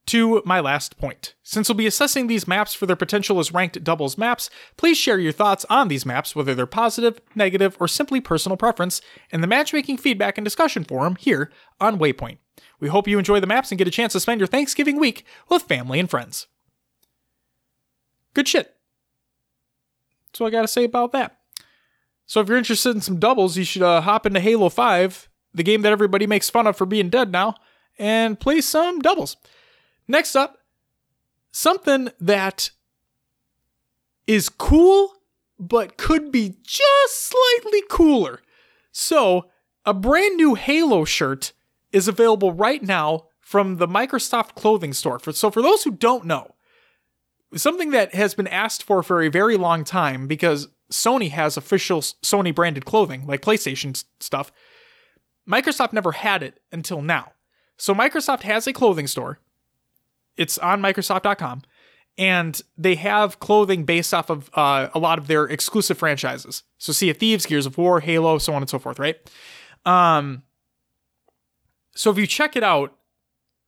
to my last point. Since we'll be assessing these maps for their potential as ranked doubles maps, please share your thoughts on these maps, whether they're positive, negative, or simply personal preference, in the matchmaking feedback and discussion forum here on Waypoint. We hope you enjoy the maps and get a chance to spend your Thanksgiving week with family and friends. Good shit. That's all I gotta say about that. So if you're interested in some doubles, you should uh, hop into Halo 5, the game that everybody makes fun of for being dead now, and play some doubles. Next up, something that is cool, but could be just slightly cooler. So, a brand new Halo shirt is available right now from the Microsoft clothing store. So, for those who don't know, something that has been asked for for a very long time because Sony has official Sony branded clothing, like PlayStation stuff. Microsoft never had it until now. So, Microsoft has a clothing store it's on Microsoft.com, and they have clothing based off of uh, a lot of their exclusive franchises. So Sea of Thieves, Gears of War, Halo, so on and so forth, right? Um, so if you check it out,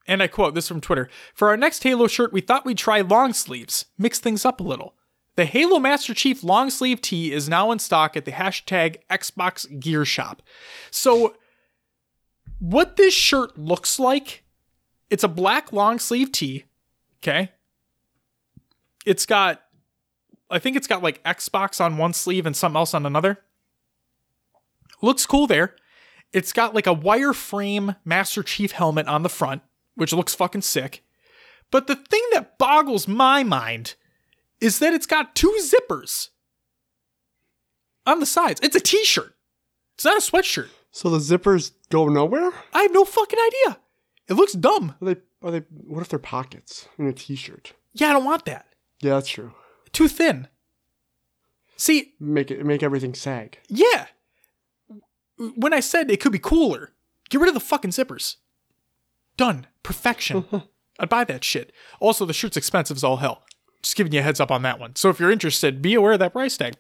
And I quote this from Twitter For our next Halo shirt, we thought we'd try long sleeves, mix things up a little. The Halo Master Chief long sleeve tee is now in stock at the hashtag Xbox Gear Shop. So, what this shirt looks like, it's a black long sleeve tee. Okay. It's got, I think it's got like Xbox on one sleeve and something else on another. Looks cool there. It's got like a wireframe Master Chief helmet on the front, which looks fucking sick. But the thing that boggles my mind is that it's got two zippers on the sides. It's a t shirt, it's not a sweatshirt. So the zippers go nowhere? I have no fucking idea. It looks dumb. Are they? Are they? What if they're pockets in a t-shirt? Yeah, I don't want that. Yeah, that's true. Too thin. See, Make it make everything sag. yeah. When I said it could be cooler, get rid of the fucking zippers. Done. Perfection. *laughs* I'd buy that shit. Also, the shirt's expensive as all hell. Just giving you a heads up on that one. So if you're interested, be aware of that price tag.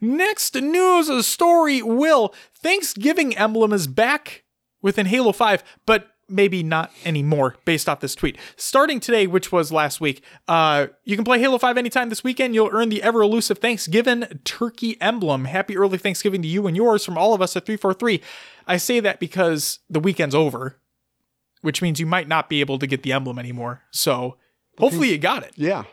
Next news story will Thanksgiving emblem is back within Halo 5, but maybe not anymore based off this tweet. Starting today, which was last week, uh, you can play Halo 5 anytime this weekend. You'll earn the ever elusive Thanksgiving turkey emblem. Happy early Thanksgiving to you and yours from all of us at 343. I say that because the weekend's over, which means you might not be able to get the emblem anymore. So hopefully you got it. Yeah.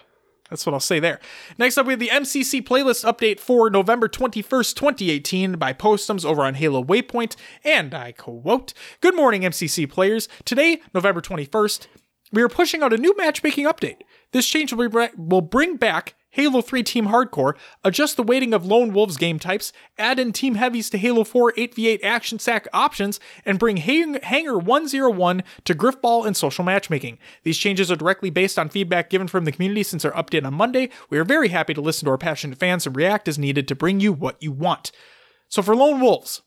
That's what I'll say there. Next up, we have the MCC playlist update for November 21st, 2018 by Postums over on Halo Waypoint. And I quote Good morning, MCC players. Today, November 21st, we are pushing out a new matchmaking update. This change will, bring back Halo 3 Team Hardcore, adjust the weighting of Lone Wolves game types, add in Team Heavies to Halo 4 8v8 action sack options, and bring Hang- Hangar 101 to Griffball and social matchmaking. These changes are directly based on feedback given from the community since our update on Monday. We are very happy to listen to our passionate fans and react as needed to bring you what you want. So for Lone Wolves,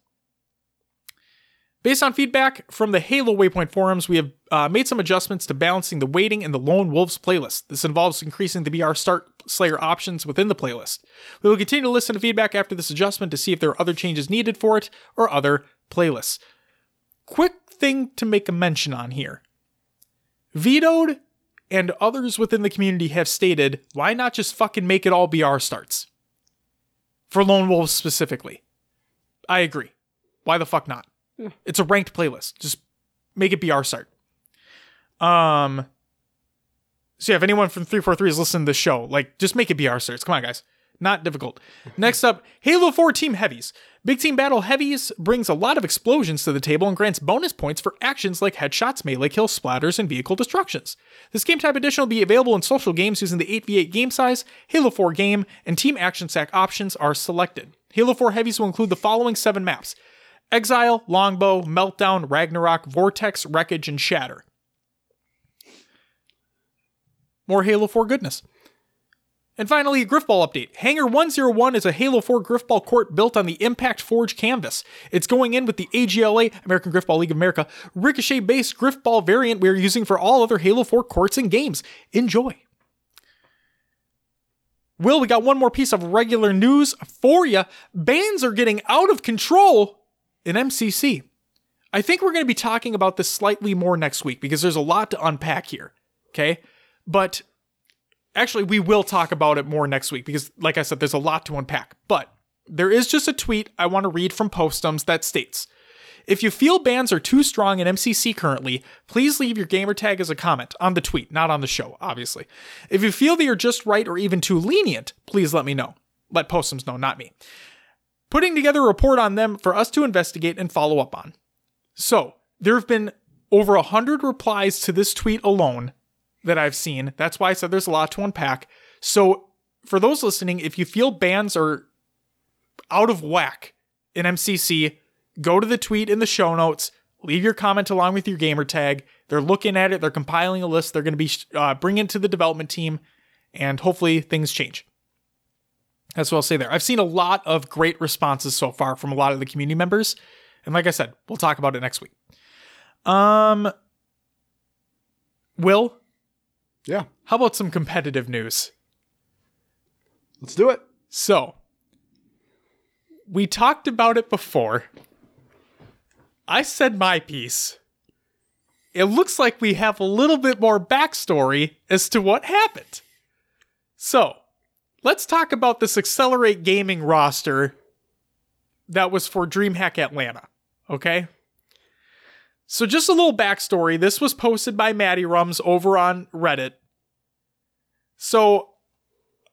Based on feedback from the Halo Waypoint forums, we have uh, made some adjustments to balancing the weighting and the Lone Wolves playlist. This involves increasing the BR Start Slayer options within the playlist. We will continue to listen to feedback after this adjustment to see if there are other changes needed for it or other playlists. Quick thing to make a mention on here Vetoed and others within the community have stated, why not just fucking make it all BR starts? For Lone Wolves specifically. I agree. Why the fuck not? It's a ranked playlist. Just make it BR start. Um. So yeah, if anyone from 343 is listening to this show, like just make it BR starts. Come on, guys. Not difficult. *laughs* Next up, Halo 4 Team Heavies. Big Team Battle Heavies brings a lot of explosions to the table and grants bonus points for actions like headshots, melee kills, splatters, and vehicle destructions. This game type edition will be available in social games using the 8v8 game size, Halo 4 game, and Team Action Sack options are selected. Halo 4 Heavies will include the following seven maps Exile, Longbow, Meltdown, Ragnarok, Vortex, Wreckage, and Shatter. More Halo 4 goodness. And finally, a Griffball update. Hangar 101 is a Halo 4 Griffball court built on the Impact Forge canvas. It's going in with the AGLA, American Griffball League of America, Ricochet based Griffball variant we are using for all other Halo 4 courts and games. Enjoy. Will, we got one more piece of regular news for you. Bans are getting out of control in MCC. I think we're going to be talking about this slightly more next week because there's a lot to unpack here. Okay. But actually, we will talk about it more next week because, like I said, there's a lot to unpack. But there is just a tweet I want to read from Postums that states If you feel bans are too strong in MCC currently, please leave your gamertag as a comment on the tweet, not on the show, obviously. If you feel they are just right or even too lenient, please let me know. Let Postums know, not me putting together a report on them for us to investigate and follow up on. So, there have been over 100 replies to this tweet alone that I've seen. That's why I said there's a lot to unpack. So, for those listening, if you feel bans are out of whack in MCC, go to the tweet in the show notes, leave your comment along with your gamer tag. They're looking at it, they're compiling a list, they're going to be uh, bringing it to the development team, and hopefully things change. That's what I'll say there. I've seen a lot of great responses so far from a lot of the community members. And like I said, we'll talk about it next week. Um Will, Yeah. how about some competitive news? Let's do it. So, we talked about it before. I said my piece. it looks like we have a little bit more backstory as to what happened. So, let's talk about this Accelerate Gaming roster that was for DreamHack Atlanta. Okay? So, just a little backstory. This was posted by Maddie Rums over on Reddit. So,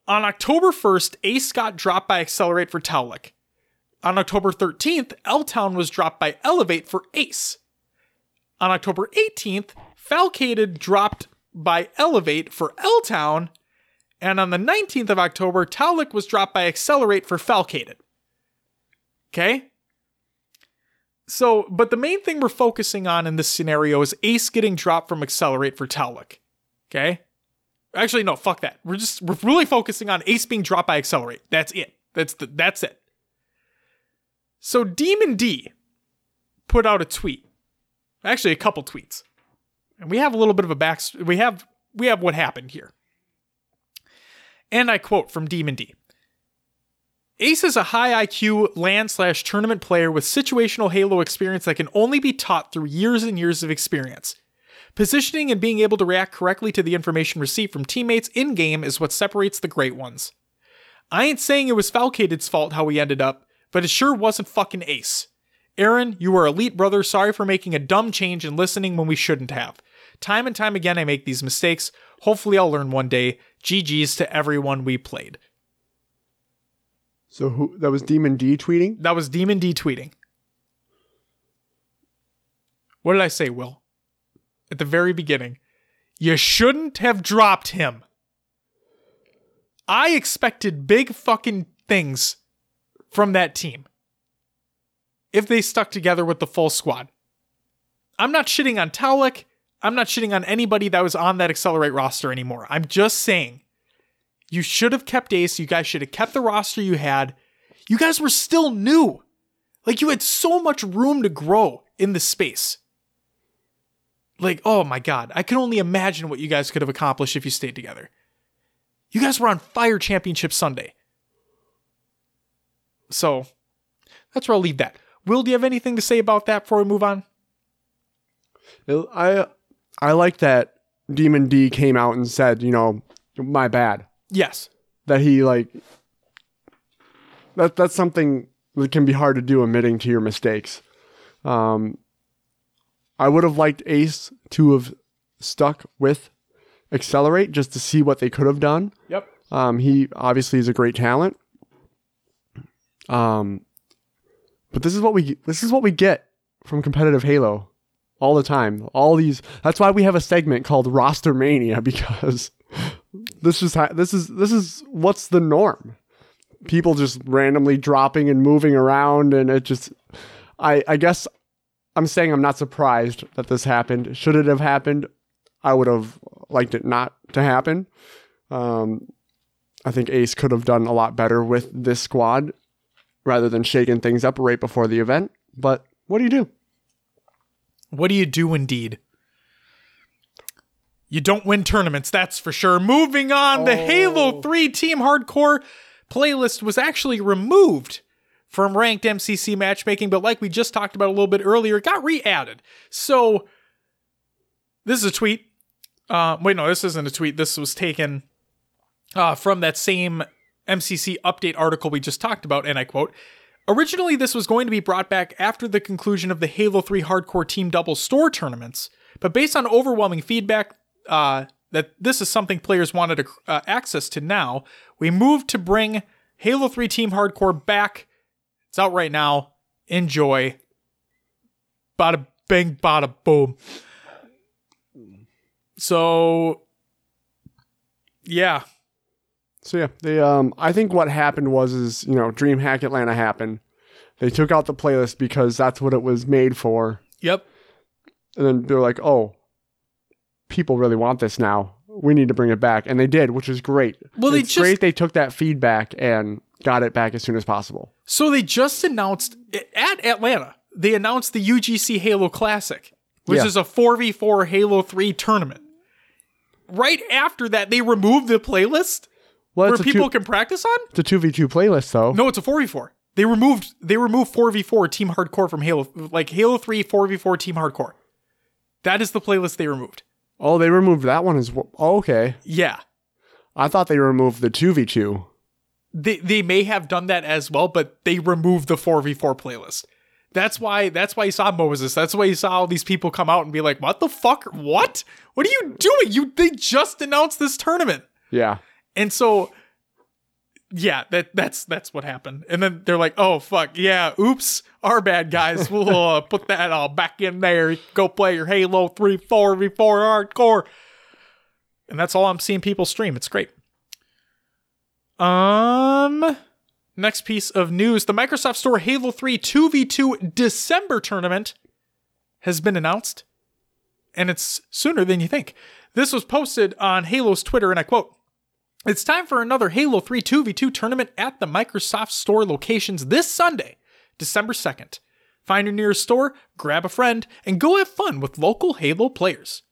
on October 1st, Ace got dropped by Accelerate for Taulik. On October 13th, L Town was dropped by Elevate for Ace. On October 18th, Falcated dropped by Elevate for L Town. And on the 19th of October, Taulik was dropped by Accelerate for Falcated. Okay? So, but the main thing we're focusing on in this scenario is Ace getting dropped from Accelerate for Taulik. Okay? Actually, no, fuck that. We're just we're really focusing on Ace being dropped by Accelerate. That's it. That's the that's it. So Demon D put out a tweet. Actually, a couple tweets. And we have a little bit of a back we have we have what happened here. And I quote from Demon D. Ace is a high IQ LAN slash tournament player with situational Halo experience that can only be taught through years and years of experience. Positioning and being able to react correctly to the information received from teammates in game is what separates the great ones. I ain't saying it was Falcated's fault how we ended up, but it sure wasn't fucking Ace. Aaron, you are elite brother. Sorry for making a dumb change and listening when we shouldn't have. Time and time again, I make these mistakes. Hopefully, I'll learn one day. GG's to everyone we played. So who that was Demon D tweeting? That was Demon D tweeting. What did I say, Will? At the very beginning. You shouldn't have dropped him. I expected big fucking things from that team if they stuck together with the full squad. I'm not shitting on Taulik. I'm not shitting on anybody that was on that Accelerate roster anymore. I'm just saying you should have kept Ace. You guys should have kept the roster you had. You guys were still new. Like you had so much room to grow in the space. Like, oh my god, I can only imagine what you guys could have accomplished if you stayed together. You guys were on Fire Championship Sunday. So, that's where I'll leave that. Will, do you have anything to say about that before we move on? I I like that Demon D came out and said, you know, my bad. Yes. That he like that that's something that can be hard to do admitting to your mistakes. Um I would have liked Ace to have stuck with Accelerate just to see what they could have done. Yep. Um he obviously is a great talent. Um but this is what we this is what we get from competitive Halo all the time. All these that's why we have a segment called Roster Mania because this is this is this is what's the norm. People just randomly dropping and moving around and it just I I guess I'm saying I'm not surprised that this happened. Should it have happened? I would have liked it not to happen. Um, I think Ace could have done a lot better with this squad rather than shaking things up right before the event. But what do you do? What do you do indeed? You don't win tournaments, that's for sure. Moving on, the Halo 3 Team Hardcore playlist was actually removed from ranked MCC matchmaking, but like we just talked about a little bit earlier, it got re added. So, this is a tweet. Uh, wait, no, this isn't a tweet. This was taken uh, from that same MCC update article we just talked about, and I quote Originally, this was going to be brought back after the conclusion of the Halo 3 Hardcore Team Double Store tournaments, but based on overwhelming feedback uh, that this is something players wanted uh, access to now, we moved to bring Halo 3 Team Hardcore back. It's out right now. Enjoy. Bada bing, bada boom. So, yeah, So yeah, they um I think what happened was is, you know, DreamHack Atlanta happened. They took out the playlist because that's what it was made for. yep. And then they're like, "Oh, people really want this now. We need to bring it back." And they did, which is great. Well, they it's just- great they took that feedback and got it back as soon as possible. So they just announced at Atlanta, they announced the UGC Halo Classic, which Yeah. is a 4v4 Halo 3 tournament. Right after that, they removed the playlist Well, where people two, can practice on? it's a 2v2 playlist though. No, it's a 4v4. They removed they removed 4v4 Team Hardcore from Halo like Halo 3 4v4 Team Hardcore. That is the playlist they removed. Oh, they removed that one as well. Oh, okay. Yeah. I thought they removed the 2v2. They they may have done that as well, but they removed the 4v4 playlist. That's why that's why you saw Moses. That's why you saw all these people come out and be like, "What the fuck? What? What are you doing? You they just announced this tournament." Yeah. And so yeah, that that's that's what happened. And then they're like, "Oh fuck, yeah, oops, our bad guys. *laughs* We'll uh, put that all back in there. Go play your Halo 3 4v4 hardcore." And that's all I'm seeing people stream. It's great. Um next piece of news, the Microsoft Store Halo 3 2v2 December tournament has been announced. And it's sooner than you think. This was posted on Halo's Twitter and I quote it's time for another Halo 3 2v2 tournament at the Microsoft Store locations this Sunday, December 2nd. Find your nearest store, grab a friend, and go have fun with local Halo players.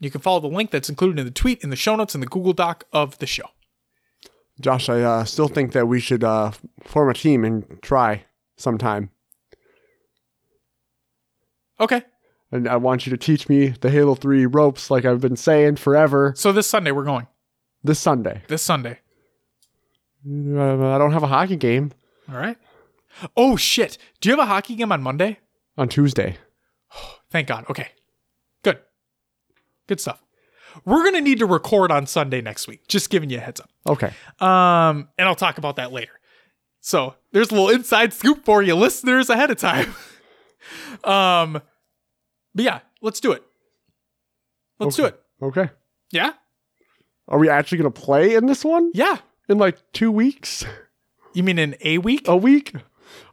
You can follow the link that's included in the tweet, in the show notes, and the Google Doc of the show. Josh, I uh, still think that we should uh, form a team and try sometime. Okay. And I want you to teach me the Halo 3 ropes like I've been saying forever So this Sunday, we're going. This Sunday. This Sunday. Uh, I don't have a hockey game All right. Oh, shit. Do you have a hockey game on Monday? on Tuesday. *sighs* Thank God. Okay. Good. Good stuff. We're going to need to record on Sunday next week. Just giving you a heads up. Okay. Um, and I'll talk about that later. So there's a little inside scoop for you listeners ahead of time. *laughs* um, but yeah, let's do it. Let's do it. Okay. Yeah? Are we actually going to play in this one Yeah. in like two weeks? You mean in a week? A week?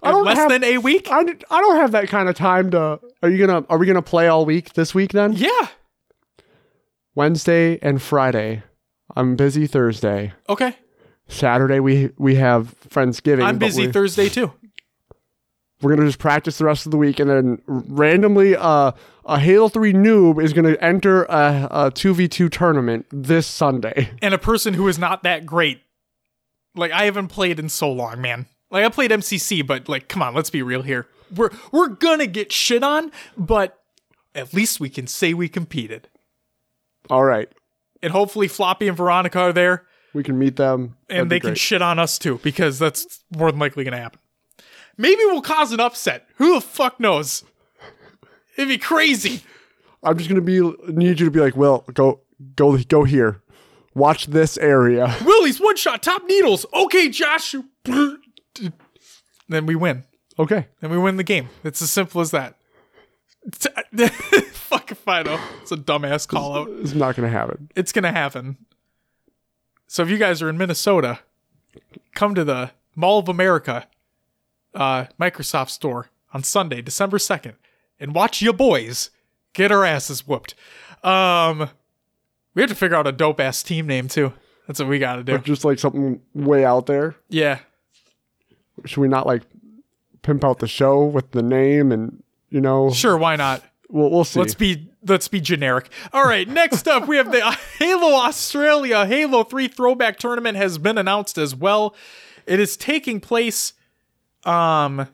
I don't Less have, than a week? I, I don't have that kind of time to. Are you gonna? Are we gonna play all week this week then? Yeah. Wednesday and Friday. I'm busy Thursday. Okay. Saturday we we have Friendsgiving. I'm busy we- Thursday too. We're gonna just practice the rest of the week, and then randomly, uh, a Halo Three noob is gonna enter a a two v two tournament this Sunday. *laughs* And a person who is not that great. Like I haven't played in so long, man. Like I played MCC, but like come on, let's be real here. We're we're gonna get shit on, but at least we can say we competed. All right, And hopefully Floppy and Veronica are there. we can meet them, That'd and they can shit on us too because that's more than likely going to happen. Maybe we'll cause an upset. Who the fuck knows? It'd be crazy. I'm just gonna be need you to be like, Will, go go go here, watch this area. *laughs* Willie's one shot, top needles. Okay, Josh. Then we win. Okay, Then we win the game. It's as simple as that. *laughs* Fuck if I know. It's a dumbass call out. it's not gonna happen. It's gonna happen. So if you guys are in Minnesota, come to the Mall of America uh, Microsoft store on Sunday, December second, and watch your boys get our asses whooped. Um, we have to figure out a dope ass team name too. That's what we got to do. Just like something way out there. Yeah, Should we not like pimp out the show with the name and you know? sure. Why not? We'll we'll see. Let's be let's be generic. All right, next up we have the *laughs* Halo Australia Halo 3 throwback tournament has been announced as well. It is taking place um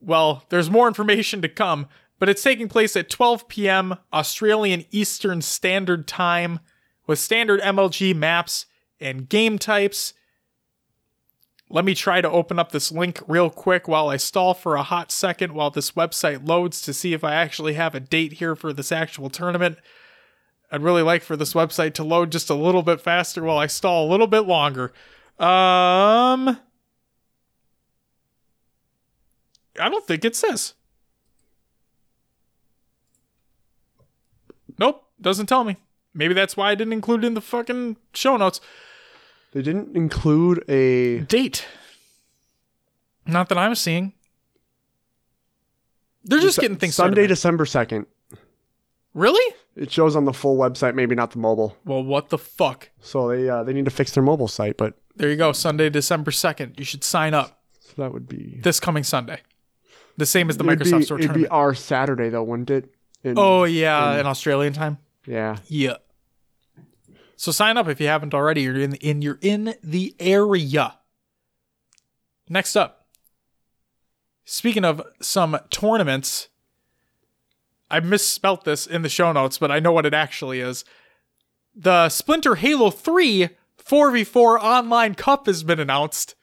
well, there's more information to come, but it's taking place at 12 p.m. Australian Eastern Standard Time with standard MLG maps and game types. Let me try to open up this link real quick while I stall for a hot second while this website loads to see if I actually have a date here for this actual tournament. I'd really like for this website to load just a little bit faster while I stall a little bit longer. Um I don't think it says. Nope, doesn't tell me. Maybe that's why I didn't include it in the fucking show notes. they didn't include a date. Not that I'm seeing. They're just getting things Sunday. December second. really? It shows on the full website, maybe not the mobile. Well, what the fuck? So they uh, they need to fix their mobile site, but There you go. Sunday, December 2nd. You should sign up so that would be this coming Sunday. The same as the it'd Microsoft be, Store It'd be our Saturday though, wouldn't it? In- oh, yeah, in Australian time. yeah. Yeah. So sign up if you haven't already. You're in, in you're in the area. Next up. Speaking of some tournaments, I misspelt this in the show notes, but I know what it actually is. The Splinter Halo 3 4v4 online cup has been announced.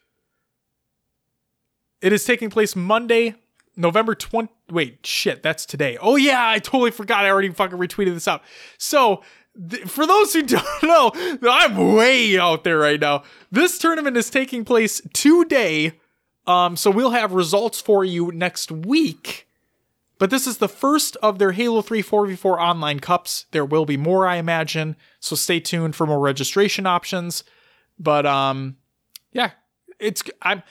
It is taking place Monday, November 20. Wait, shit, that's today. Oh, yeah, I totally forgot. I already fucking retweeted this out. So, th- for those who *laughs* don't know, I'm way out there right now. This tournament is taking place today. Um, so, we'll have results for you next week. But this is the first of their Halo 3 4v4 online cups. There will be more, I imagine. So stay tuned for more registration options. But um yeah, it's I'm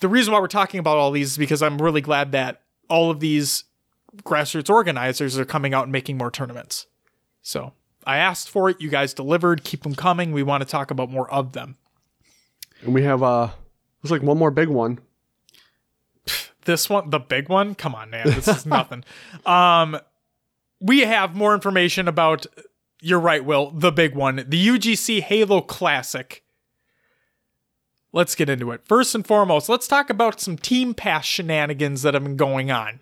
the reason why we're talking about all these is because I'm really glad that all of these grassroots organizers are coming out and making more tournaments. So I asked for it, you guys delivered, keep them coming. We want to talk about more of them. And we have uh looks like one more big one. this one, the big one, come on, man, this is *laughs* nothing. Um, we have more information about. You're right, Will. The big one, the UGC Halo Classic. Let's get into it. First and foremost, let's talk about some Team Pass shenanigans that have been going on.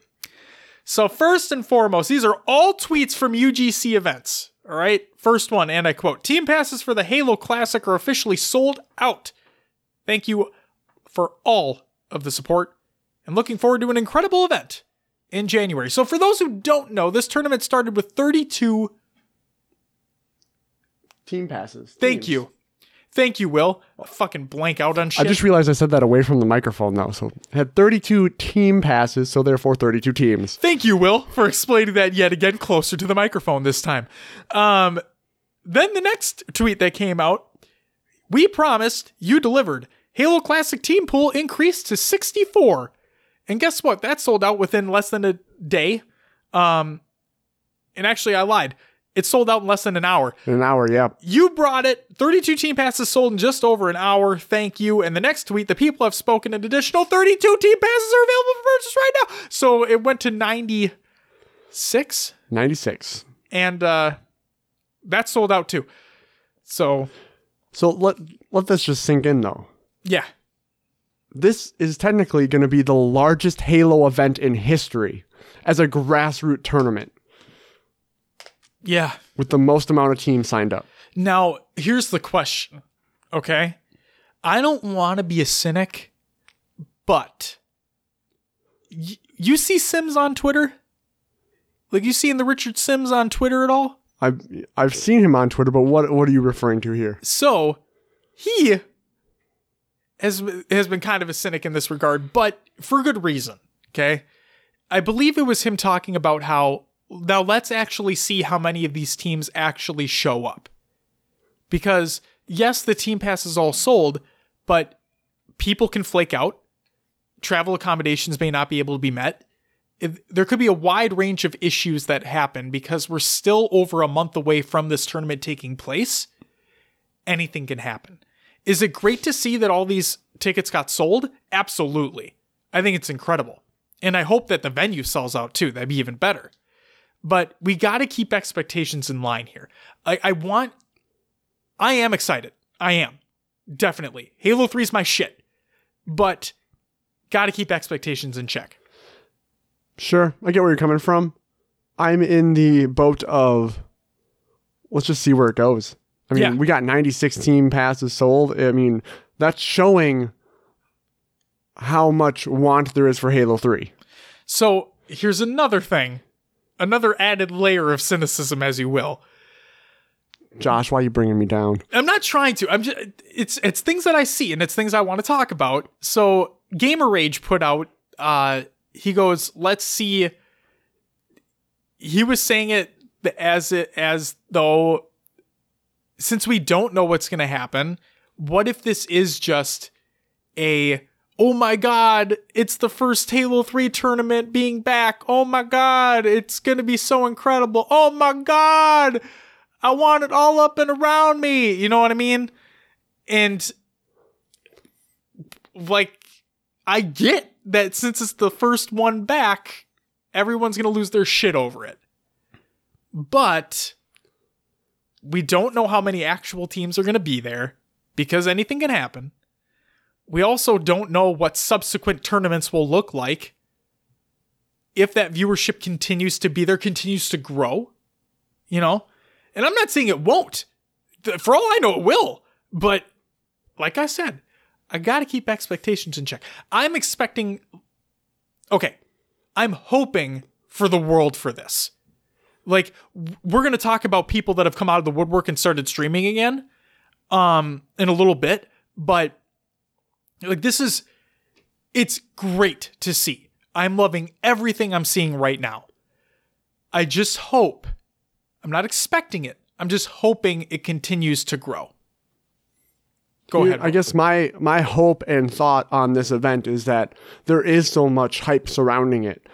So, first and foremost, these are all tweets from UGC events. All right. First one, and I quote Team passes for the Halo Classic are officially sold out. Thank you for all of the support and looking forward to an incredible event in January. So, for those who don't know, this tournament started with 32. Team passes. Thank Teams. you. Thank you, Will. I'll fucking blank out on shit. I just realized I said that away from the microphone now. So had 32 team passes, so therefore 32 teams. Thank you, Will, for explaining that yet again closer to the microphone this time. Um, then the next tweet that came out, we promised, you delivered. Halo Classic team pool increased to 64. And guess what? That sold out within less than a day. Um, and actually, I lied. It sold out in less than an hour. In an hour, yeah. You brought it. 32 team passes sold in just over an hour. Thank you. And the next tweet, the people have spoken. An additional 32 team passes are available for purchase right now. So it went to 96, 96. and uh, that sold out too. So So let let this just sink in though. yeah, This is technically going to be the largest Halo event in history as a grassroots tournament yeah. with the most amount of teams signed up. Now here's the question. Okay, I don't want to be a cynic, but y- you see Sims on Twitter. Like you seeing the Richard Sims on Twitter at all? I've I've seen him on Twitter, but what what are you referring to here? So he has has been kind of a cynic in this regard, but for good reason. Okay, I believe it was him talking about how now let's actually see how many of these teams actually show up, because yes, the team pass is all sold, but people can flake out. Travel accommodations may not be able to be met. There could be a wide range of issues that happen because we're still over a month away from this tournament taking place anything can happen. Is it great to see that all these tickets got sold? Absolutely. I think it's incredible. And I hope that the venue sells out too. That'd be even better. But we got to keep expectations in line here. I, I want, I am excited. I am. Definitely. Halo 3 is my shit. But got to keep expectations in check. Sure, I get where you're coming from. I'm in the boat of let's just see where it goes. I mean, Yeah. we got 96 team passes sold. I mean, that's showing how much want there is for Halo 3. So here's another thing, another added layer of cynicism, as you will. Josh, why are you bringing me down? I'm not trying to. I'm just it's it's things that I see and it's things I want to talk about. So Gamer Rage put out uh he goes, "Let's see." He was saying it as it as though since we don't know what's going to happen, what if this is just a oh my god, it's the first Halo 3 tournament being back. Oh my god, it's going to be so incredible. Oh my god. I want it all up and around me. You know what I mean? And like I get that since it's the first one back, everyone's going to lose their shit over it. But we don't know how many actual teams are going to be there because anything can happen. We also don't know what subsequent tournaments will look like. if that viewership continues to be there, continues to grow, you know? And I'm not saying it won't. For all I know, it will. But like I said, I got to keep expectations in check. I'm expecting, okay, I'm hoping for the world for this. Like, we're going to talk about people that have come out of the woodwork and started streaming again um, in a little bit. But like, this is, it's great to see. I'm loving everything I'm seeing right now. I just hope, I'm not expecting it. I'm just hoping it continues to grow. Go ahead. I guess my my hope and thought on this event is that there is so much hype surrounding it,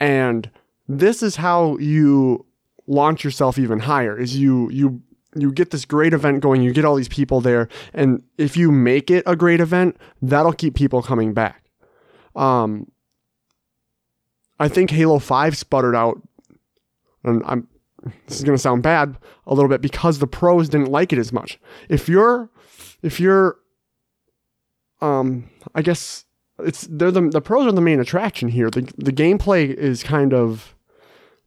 and this is how you launch yourself even higher. Is you you you get this great event going, you get all these people there, and if you make it a great event, that'll keep people coming back. Um, I think Halo Five sputtered out, and I'm this is gonna sound bad a little bit because the pros didn't like it as much. If you're if you're um I guess it's they're the the pros are the main attraction here. The the gameplay is kind of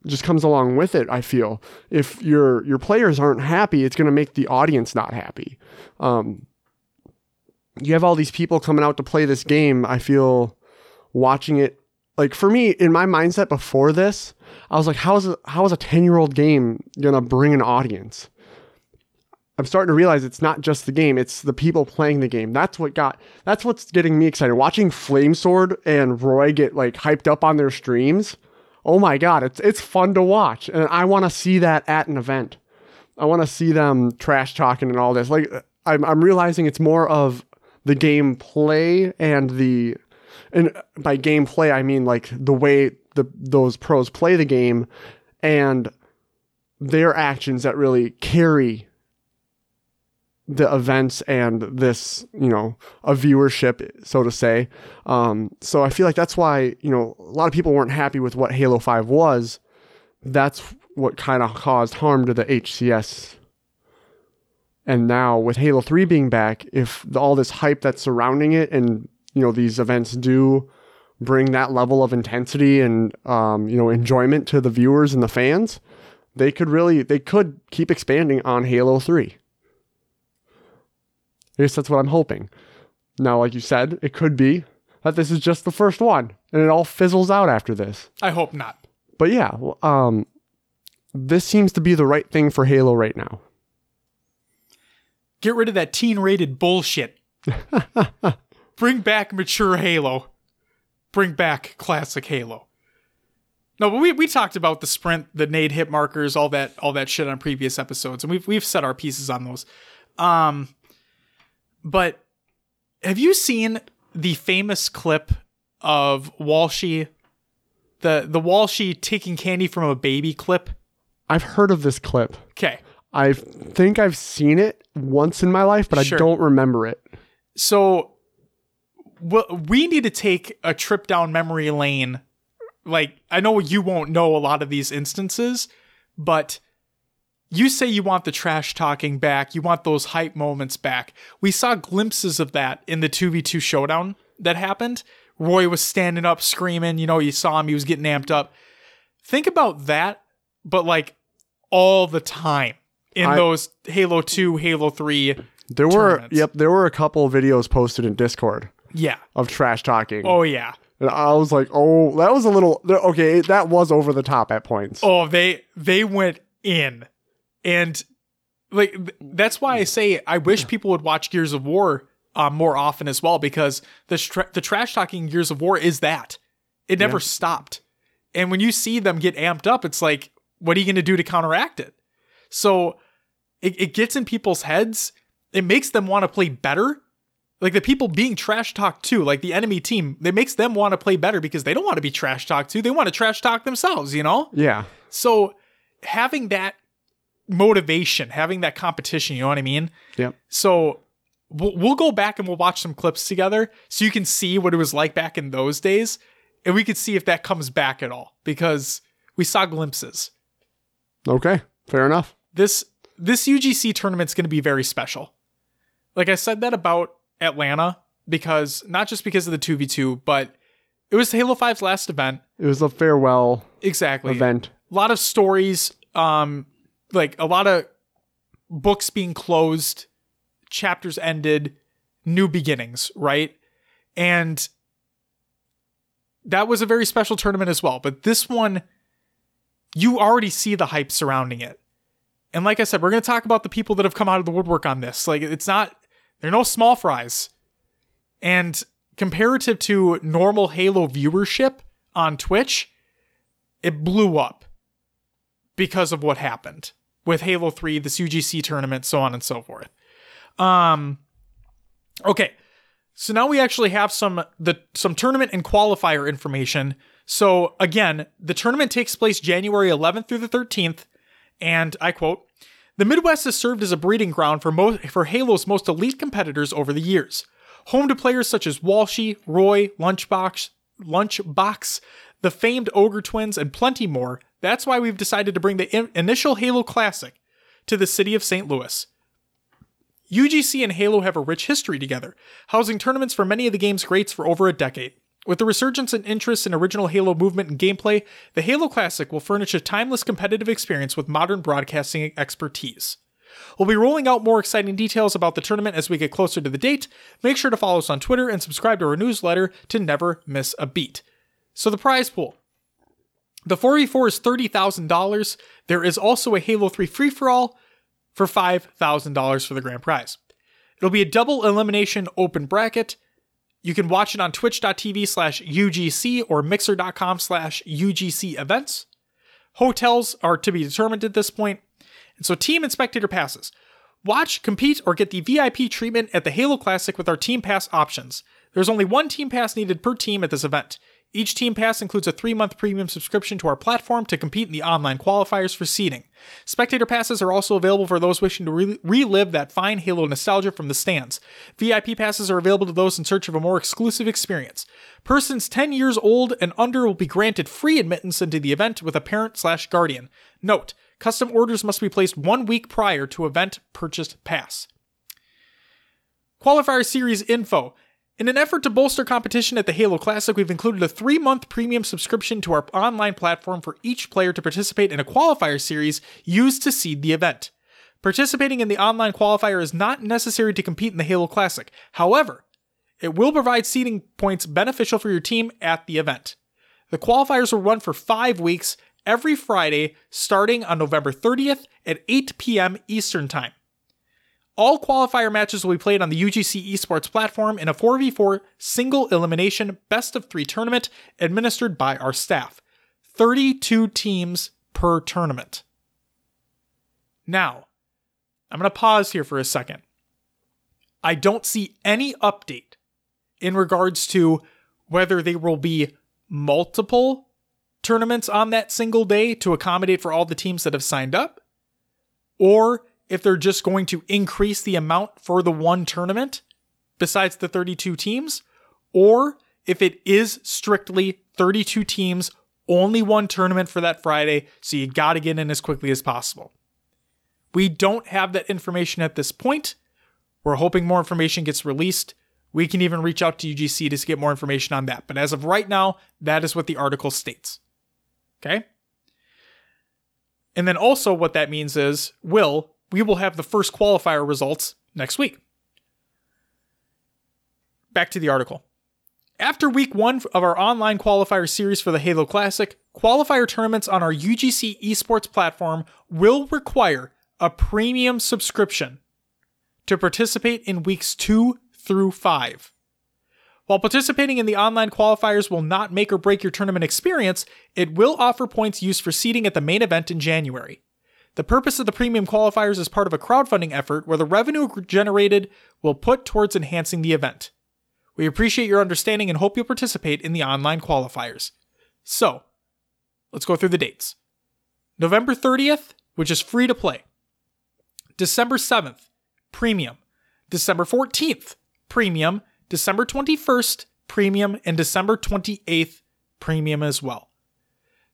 just comes along with it, I feel. If your your players aren't happy, it's going to make the audience not happy. Um you have all these people coming out to play this game. I feel watching it like for me in my mindset before this, I was like how is a, how is a 10-year-old game going to bring an audience? I'm starting to realize it's not just the game, it's the people playing the game. That's what got that's what's getting me excited. Watching Flamesword and Roy get like hyped up on their streams. Oh my god, it's it's fun to watch. And I want to see that at an event. I want to see them trash talking and all this. Like I'm I'm realizing it's more of the gameplay and the and by gameplay I mean like the way the those pros play the game and their actions that really carry the events and this, you know, a viewership, so to say. Um, so I feel like that's why, you know, a lot of people weren't happy with what Halo 5 was. That's what kind of caused harm to the HCS. And now with Halo 3 being back, if the, all this hype that's surrounding it and, you know, these events do bring that level of intensity and, um, you know, enjoyment to the viewers and the fans, they could really, they could keep expanding on Halo 3. I guess that's what I'm hoping. Now, like you said, it could be that this is just the first one and it all fizzles out after this. I hope not. But yeah, um, this seems to be the right thing for Halo right now. Get rid of that teen rated bullshit. *laughs* Bring back mature Halo. Bring back classic Halo. No, but we, we talked about the sprint, the nade hit markers, all that all that shit on previous episodes, and we've we've set our pieces on those. Um, but have you seen the famous clip of Walshy, the the Walshy taking candy from a baby clip? I've heard of this clip. Okay, I think I've seen it once in my life, but Sure. I don't remember it. so we need to take a trip down memory lane. Like I know you won't know a lot of these instances, but you say you want the trash talking back, you want those hype moments back. We saw glimpses of that in the 2v2 showdown that happened. Roy was standing up screaming, you know, you saw him, he was getting amped up. Think about that, but like all the time in I- those Halo 2, Halo 3. There were yep, there were a couple of videos posted in Discord Yeah. of trash talking. Oh yeah. And I was like, "Oh, that was a little okay, that was over the top at points." Oh, they they went in, and like that's why I say I wish people would watch Gears of War um, more often as well because the tra- the trash talking Gears of War is that it never stopped, and when you see them get amped up, it's like, what are you going to do to counteract it? So it, it gets in people's heads. It makes them want to play better. Like the people being trash talked too, like the enemy team, it makes them want to play better because they don't want to be trash talked to. They want to trash talk themselves, you know? Yeah. So having that motivation, having that competition, you know what I mean? Yeah. So we'll, we'll go back and we'll watch some clips together so you can see what it was like back in those days. And we could see if that comes back at all because we saw glimpses. Okay. Fair enough. This this UGC tournament's going to be very special. Like I said that about Atlanta because not just because of the 2v2, but it was Halo 5's last event. It was a farewell Exactly. event. A lot of stories, um, like a lot of books being closed, chapters ended, new beginnings, right? And that was a very special tournament as well. But this one, you already see the hype surrounding it. And like I said, we're going to talk about the people that have come out of the woodwork on this. Like, it's not, they're no small fries. And comparative to normal Halo viewership on Twitch, it blew up because of what happened with Halo 3, this UGC tournament, so on and so forth. Um okay. So now we actually have some the some tournament and qualifier information. So again, the tournament takes place January 11th through the 13th, and I quote, "The Midwest has served as a breeding ground for most for Halo's most elite competitors over the years. Home to players such as Walshy, Roy, Lunchbox, Lunchbox, the famed Ogre Twins, and plenty more. That's why we've decided to bring the in- initial Halo Classic to the city of St. Louis. UGC and Halo have a rich history together, housing tournaments for many of the game's greats for over a decade. With the resurgence in interest in original Halo movement and gameplay, the Halo Classic will furnish a timeless competitive experience with modern broadcasting expertise. We'll be rolling out more exciting details about the tournament as we get closer to the date. Make sure to follow us on Twitter and subscribe to our newsletter to never miss a beat. So, the prize pool. The 4v4 is $30,000. There is also a Halo 3 free for all for $5,000 for the grand prize. It'll be a double elimination open bracket. You can watch it on twitch.tv slash UGC or mixer.com slash UGC events. Hotels are to be determined at this point. And so, team and spectator passes. Watch, compete, or get the VIP treatment at the Halo Classic with our Team Pass options. There's only one Team Pass needed per team at this event. Each Team Pass includes a three month premium subscription to our platform to compete in the online qualifiers for seeding. Spectator passes are also available for those wishing to re- relive that fine Halo nostalgia from the stands. VIP passes are available to those in search of a more exclusive experience. Persons 10 years old and under will be granted free admittance into the event with a parent slash guardian. Note, custom orders must be placed one week prior to event purchased pass. Qualifier Series info. In an effort to bolster competition at the Halo Classic, we've included a three month premium subscription to our online platform for each player to participate in a qualifier series used to seed the event. Participating in the online qualifier is not necessary to compete in the Halo Classic. However, it will provide seeding points beneficial for your team at the event. The qualifiers will run for five weeks every Friday starting on November 30th at 8 p.m. Eastern Time. All qualifier matches will be played on the UGC esports platform in a 4v4 single elimination best of three tournament administered by our staff. 32 teams per tournament. Now, I'm going to pause here for a second. I don't see any update in regards to whether there will be multiple tournaments on that single day to accommodate for all the teams that have signed up, or if they're just going to increase the amount for the one tournament besides the 32 teams, or if it is strictly 32 teams, only one tournament for that Friday, so you got to get in as quickly as possible. We don't have that information at this point. We're hoping more information gets released. We can even reach out to UGC to get more information on that. But as of right now, that is what the article states. Okay? And then also, what that means is, will we will have the first qualifier results next week. Back to the article. After week one of our online qualifier series for the Halo Classic, qualifier tournaments on our UGC esports platform will require a premium subscription to participate in weeks two through five. While participating in the online qualifiers will not make or break your tournament experience, it will offer points used for seeding at the main event in January. The purpose of the premium qualifiers is part of a crowdfunding effort where the revenue generated will put towards enhancing the event. We appreciate your understanding and hope you'll participate in the online qualifiers. So, let's go through the dates. November 30th, which is free to play. December 7th, premium. December 14th, premium. December 21st, premium. And December 28th, premium as well.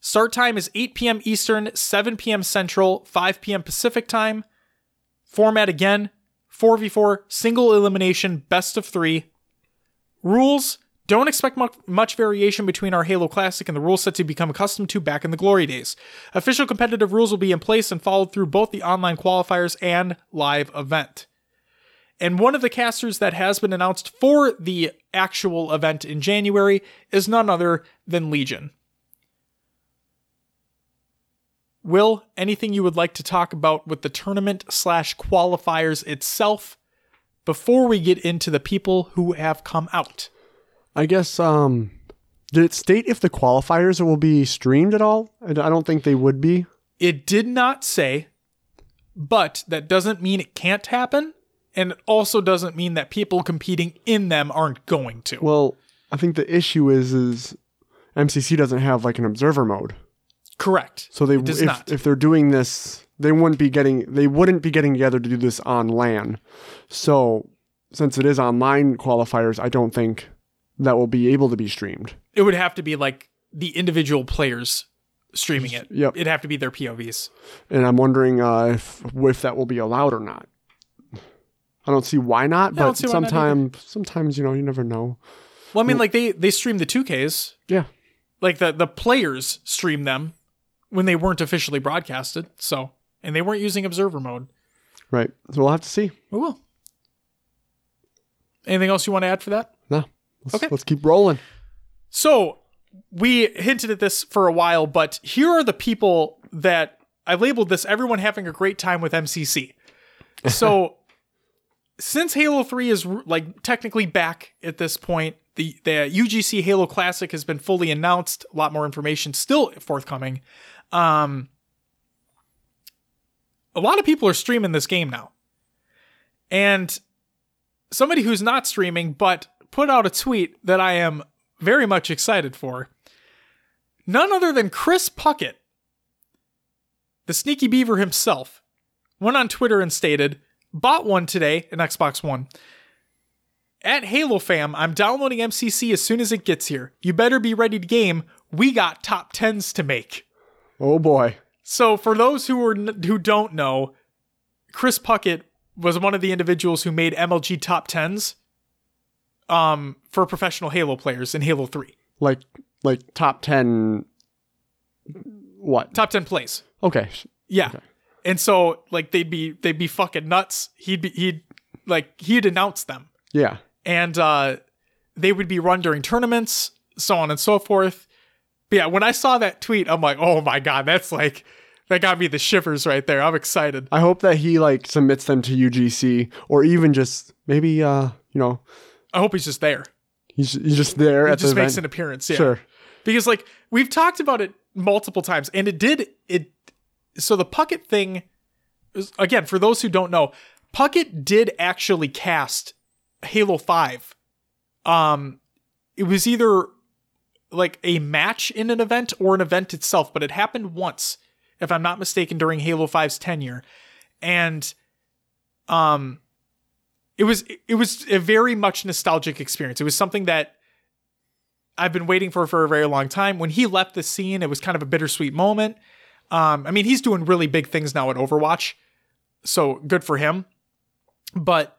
Start time is 8 p.m. Eastern, 7 p.m. Central, 5 p.m. Pacific time. Format again 4v4, single elimination, best of three. Rules Don't expect much, variation between our Halo Classic and the rule set to become accustomed to back in the glory days. Official competitive rules will be in place and followed through both the online qualifiers and live event. And one of the casters that has been announced for the actual event in January is none other than Legion. Will, anything you would like to talk about with the tournament slash qualifiers itself before we get into the people who have come out? I guess um did it state if the qualifiers will be streamed at all? I I don't think they would be. It did not say, but that doesn't mean it can't happen. And it also doesn't mean that people competing in them aren't going to. Well, I think the issue is is MCC doesn't have like an observer mode. Correct. So they if, not. if they're doing this, they wouldn't be getting they wouldn't be getting together to do this on LAN. So since it is online qualifiers, I don't think that will be able to be streamed. It would have to be like the individual players streaming it. Yep. It'd have to be their POVs. And I'm wondering uh, if if that will be allowed or not. I don't see why not, but see why not either. sometimes sometimes you know you never know. Well, I mean, like they they stream the 2Ks. Yeah. Like the the players stream them when they weren't officially broadcasted. So and they weren't using observer mode. Right. So we'll have to see. We will. Anything else you want to add for that? No. Let's, Okay. let's keep rolling. So we hinted at this for a while, but here are the people that I labeled this everyone having a great time with MCC. *laughs* So since Halo 3 is like technically back at this point, the, the UGC Halo Classic has been fully announced, a lot more information still forthcoming. Um a lot of people are streaming this game now. And somebody who's not streaming but put out a tweet that I am very much excited for. None other than Chris Puckett, the sneaky beaver himself, went on Twitter and stated, Bought one today, an Xbox One. At Halo Fam, I'm downloading MCC as soon as it gets here. You better be ready to game. We got top 10s to make. Oh boy. So for those who are who don't know, Chris Puckett was one of the individuals who made MLG top 10s um for professional Halo players in Halo 3. Like like top 10 what? Top 10 plays. Okay. Yeah. And so like they'd be they'd be fucking nuts. He'd be he'd like he'd announce them. Yeah. And uh they would be run during tournaments, so on and so forth. But yeah, when I saw that tweet, I'm like, "Oh my god, that's like that got me the shivers right there. I'm excited." I hope that he like submits them to UGC or even just maybe uh, you know, I hope he's just there. he's, he's just there He at the just makes event. an appearance. Yeah. Sure. because like we've talked about it multiple times and it did it so the puckett thing is, again for those who don't know puckett did actually cast halo 5 um it was either like a match in an event or an event itself but it happened once if i'm not mistaken during halo 5's tenure and um it was it was a very much nostalgic experience it was something that I've been waiting for for a very long time. When he left the scene, it was kind of a bittersweet moment. Um, I mean, he's doing really big things now at Overwatch, so good for him. But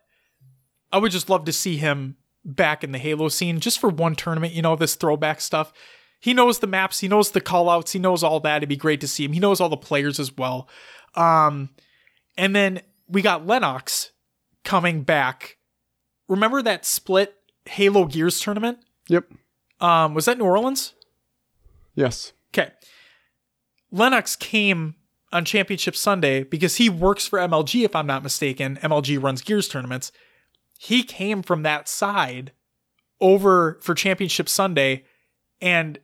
I would just love to see him back in the Halo scene just for one tournament. You know, this throwback stuff. He knows the maps, he knows the callouts, he knows all that. It'd be great to see him. He knows all the players as well. Um, and then we got Lennox coming back. Remember that split Halo Gears tournament? Yep. Um, was that New Orleans? Yes. Okay. Lennox came on Championship Sunday because he works for MLG, if I'm not mistaken. MLG runs Gears tournaments. He came from that side over for Championship Sunday and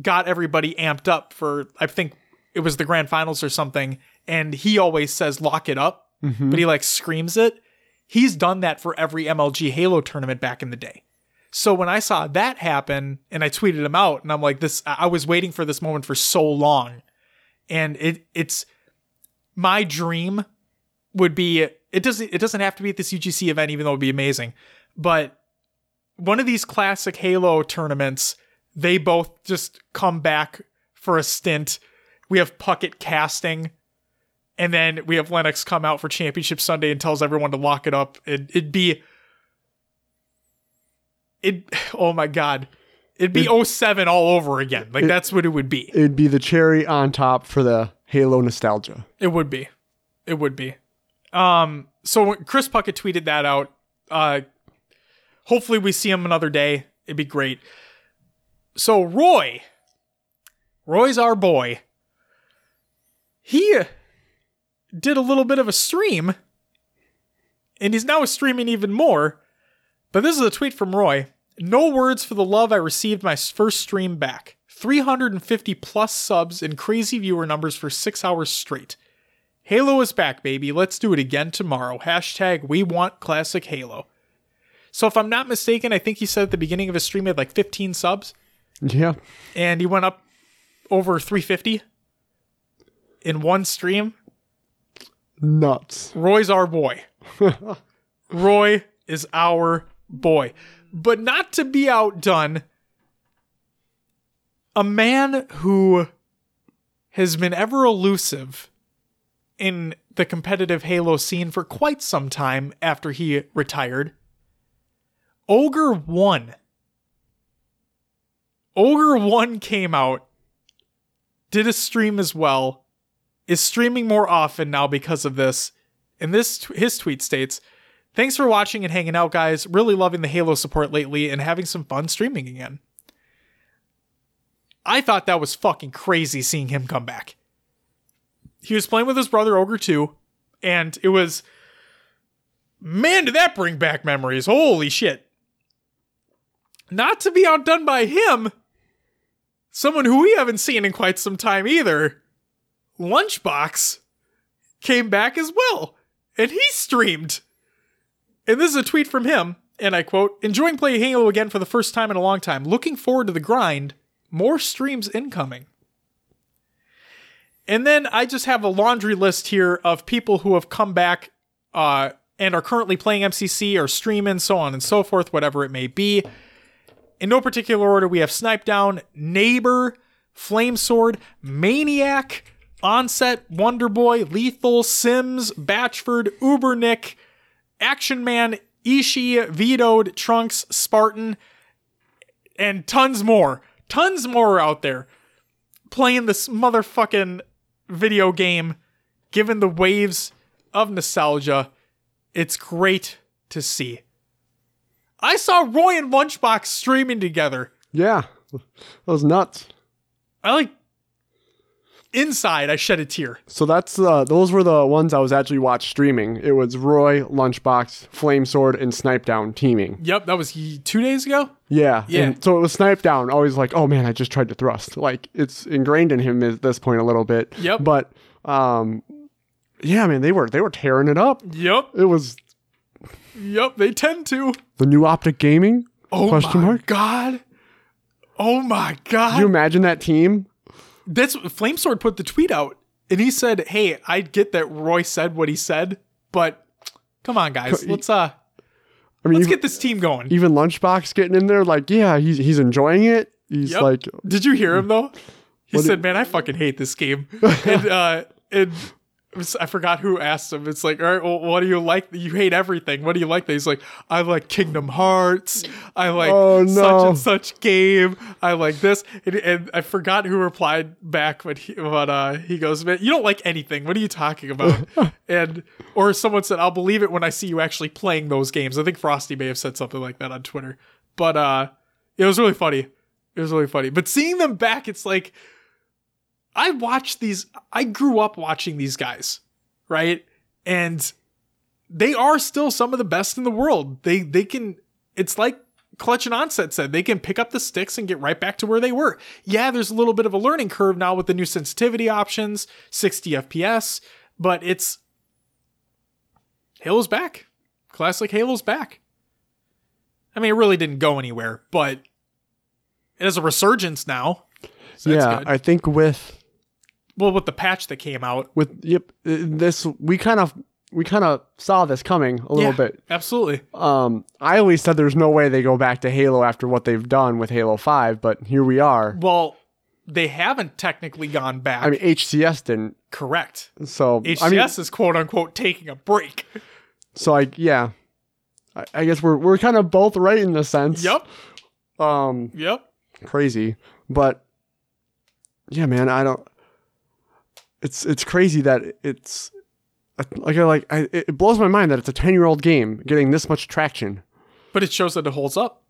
got everybody amped up for, I think it was the grand finals or something. And he always says, lock it up, mm-hmm. but he like screams it. He's done that for every MLG Halo tournament back in the day. So when I saw that happen and I tweeted him out and I'm like this I I was waiting for this moment for so long. And it it's my dream would be it doesn't it doesn't have to be at this UGC event even though it would be amazing. But one of these classic Halo tournaments, they both just come back for a stint. We have Puckett casting and then we have Lennox come out for Championship Sunday and tells everyone to lock it up. It, it'd be it oh my god. It'd be 07 all over again. Like that's what it would be. It'd be the cherry on top for the Halo nostalgia. It would be. It would be. Um so Chris Puckett tweeted that out. Uh hopefully we see him another day. It'd be great. So Roy Roy's our boy. He did a little bit of a stream and he's now streaming even more. But this is a tweet from Roy. No words for the love I received my first stream back. 350 plus subs and crazy viewer numbers for six hours straight. Halo is back, baby. Let's do it again tomorrow. Hashtag we want classic Halo. So if I'm not mistaken, I think he said at the beginning of his stream he had like 15 subs Yeah. and he went up over 350 in one stream. Nuts. Roy's our boy. *laughs* Roy is our boy. But not to be outdone, a man who has been ever elusive in the competitive Halo scene for quite some time after he retired. Ogre 1. Ogre 1 came out, did a stream as well, is streaming more often now because of this. And this his tweet states, "Thanks for watching and hanging out, guys. Really loving the Halo support lately and having some fun streaming again." I thought that was fucking crazy seeing him come back. He was playing with his brother Ogre 2, and it was man, did that bring back memories. Holy shit. Not to be outdone by him, someone who we haven't seen in quite some time either. Lunchbox came back as well, and he streamed. And this is a tweet from him, and I quote Enjoying playing Halo again for the first time in a long time. Looking forward to the grind. More streams incoming. And then I just have a laundry list here of people who have come back uh, and are currently playing MCC or streaming, so on and so forth, whatever it may be. In no particular order, we have Snipe Down, Neighbor, Flame Sword, Maniac, Onset, Wonderboy, Lethal, Sims, Batchford, Ubernick, Action Man, Ishii, Vetoed, Trunks, Spartan, and tons more. Tons more out there playing this motherfucking video game, given the waves of nostalgia. It's great to see. I saw Roy and Lunchbox streaming together. Yeah. That was nuts. I like inside I shed a tear. So that's uh, those were the ones I was actually watched streaming. It was Roy, Lunchbox, Flame Sword, and Snipe Down teaming. Yep, that was two days ago. Yeah, Yeah. And so it was Snipe Down. Always like, oh man, I just tried to thrust. Like it's ingrained in him at this point a little bit. Yep. But um, yeah, man, they were they were tearing it up. Yep, It was yep, they tend to. the new Optic Gaming. Oh Question my mark? god. Oh my god. Can you imagine that team? That's Flamesword put the tweet out and he said, "Hey, I get that Roy said what he said, but come on guys, let's uh I mean, let's even, get this team going." even Lunchbox getting in there, like, yeah, he's he's enjoying it. He's Yep. like, Did you hear him though? He did- said, "Man, I fucking hate this game." *laughs* and uh and was- I forgot who asked him. It's like, all right, well, what do you like? You hate everything. What do you like? That he's like, I like Kingdom Hearts. I like Oh, such and such game. I like this. And, and I forgot who replied back, but he, but uh, he goes, man, you don't like anything. What are you talking about? *laughs* and or someone said, I'll believe it when I see you actually playing those games. I think Frosty may have said something like that on Twitter. But uh, it was really funny. It was really funny. But seeing them back, it's like I watched these. I grew up watching these guys, right? And they are still some of the best in the world. They they can. It's like Clutch and Onset said. They can pick up the sticks and get right back to where they were. Yeah, there's a little bit of a learning curve now with the new sensitivity options, 60 FPS, but it's Halo's back. Classic Halo's back. I mean, it really didn't go anywhere, but it has a resurgence now. So that's yeah, good. I think with well, with the patch that came out, with yep, this we kind of we kind of saw this coming a little Yeah. bit. absolutely. Um, I always said there's no way they go back to Halo after what they've done with Halo Five, but here we are. Well, they haven't technically gone back. I mean, HCS didn't, correct. so HCS I mean, is quote unquote taking a break. so I yeah, I, I guess we're we're kind of both right in a sense. Yep. Um, Yep. crazy, but yeah, man, I don't. It's it's crazy that it's like I like I, it blows my mind that it's a ten year old game getting this much traction. But it shows that it holds up.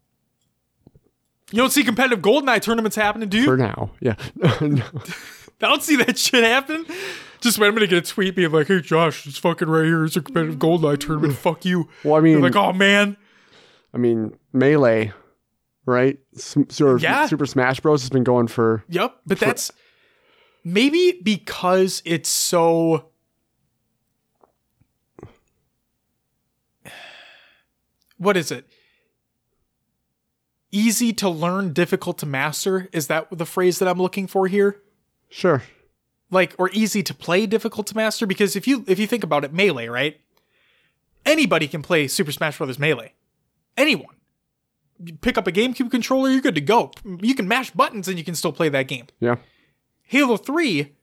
You don't see competitive Goldeneye tournaments happening, do you? For now, yeah. *laughs* I don't see that shit happen. Just wait, I'm gonna get a tweet being like, "Hey Josh, it's fucking right here. It's a competitive Goldeneye tournament. *clears throat* Fuck you." well, I mean, You're like, "Oh man, I mean, melee, right? S- sort of Yeah. Super Smash Bros has been going for Yep, but that's maybe because it's so What is it? Easy to learn, difficult to master? Is that the phrase that I'm looking for here? sure. Like or easy to play, difficult to master because if you if you think about it, melee, right? Anybody can play Super Smash Bros. Melee. Anyone. You pick up a GameCube controller, you're good to go. You can mash buttons and you can still play that game. Yeah. Halo 3,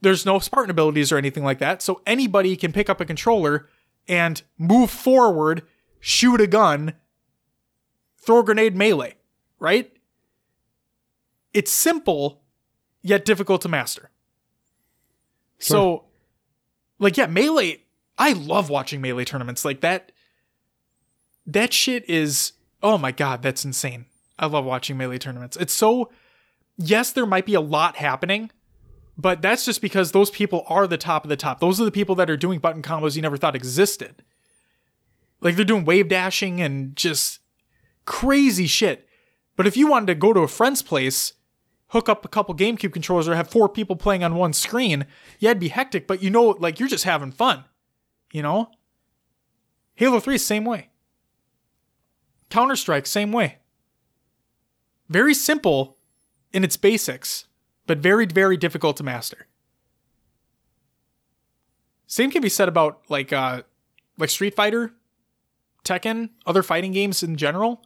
there's no Spartan abilities or anything like that. So anybody can pick up a controller and move forward, shoot a gun, throw a grenade melee, right? It's simple, yet difficult to master. So, like, yeah, melee, I love watching melee tournaments. Like, that, that shit is, oh my God, that's insane. I love watching melee tournaments. It's so, yes, there might be a lot happening, but that's just because those people are the top of the top. Those are the people that are doing button combos you never thought existed. Like they're doing wave dashing and just crazy shit. But if you wanted to go to a friend's place, hook up a couple GameCube controllers or have four people playing on one screen, yeah, it'd be hectic, but you know, like you're just having fun. You know? Halo 3 same way. Counter Strike, same way. Very simple in its basics, but very, very difficult to master. Same can be said about like uh like Street Fighter, Tekken, other fighting games in general.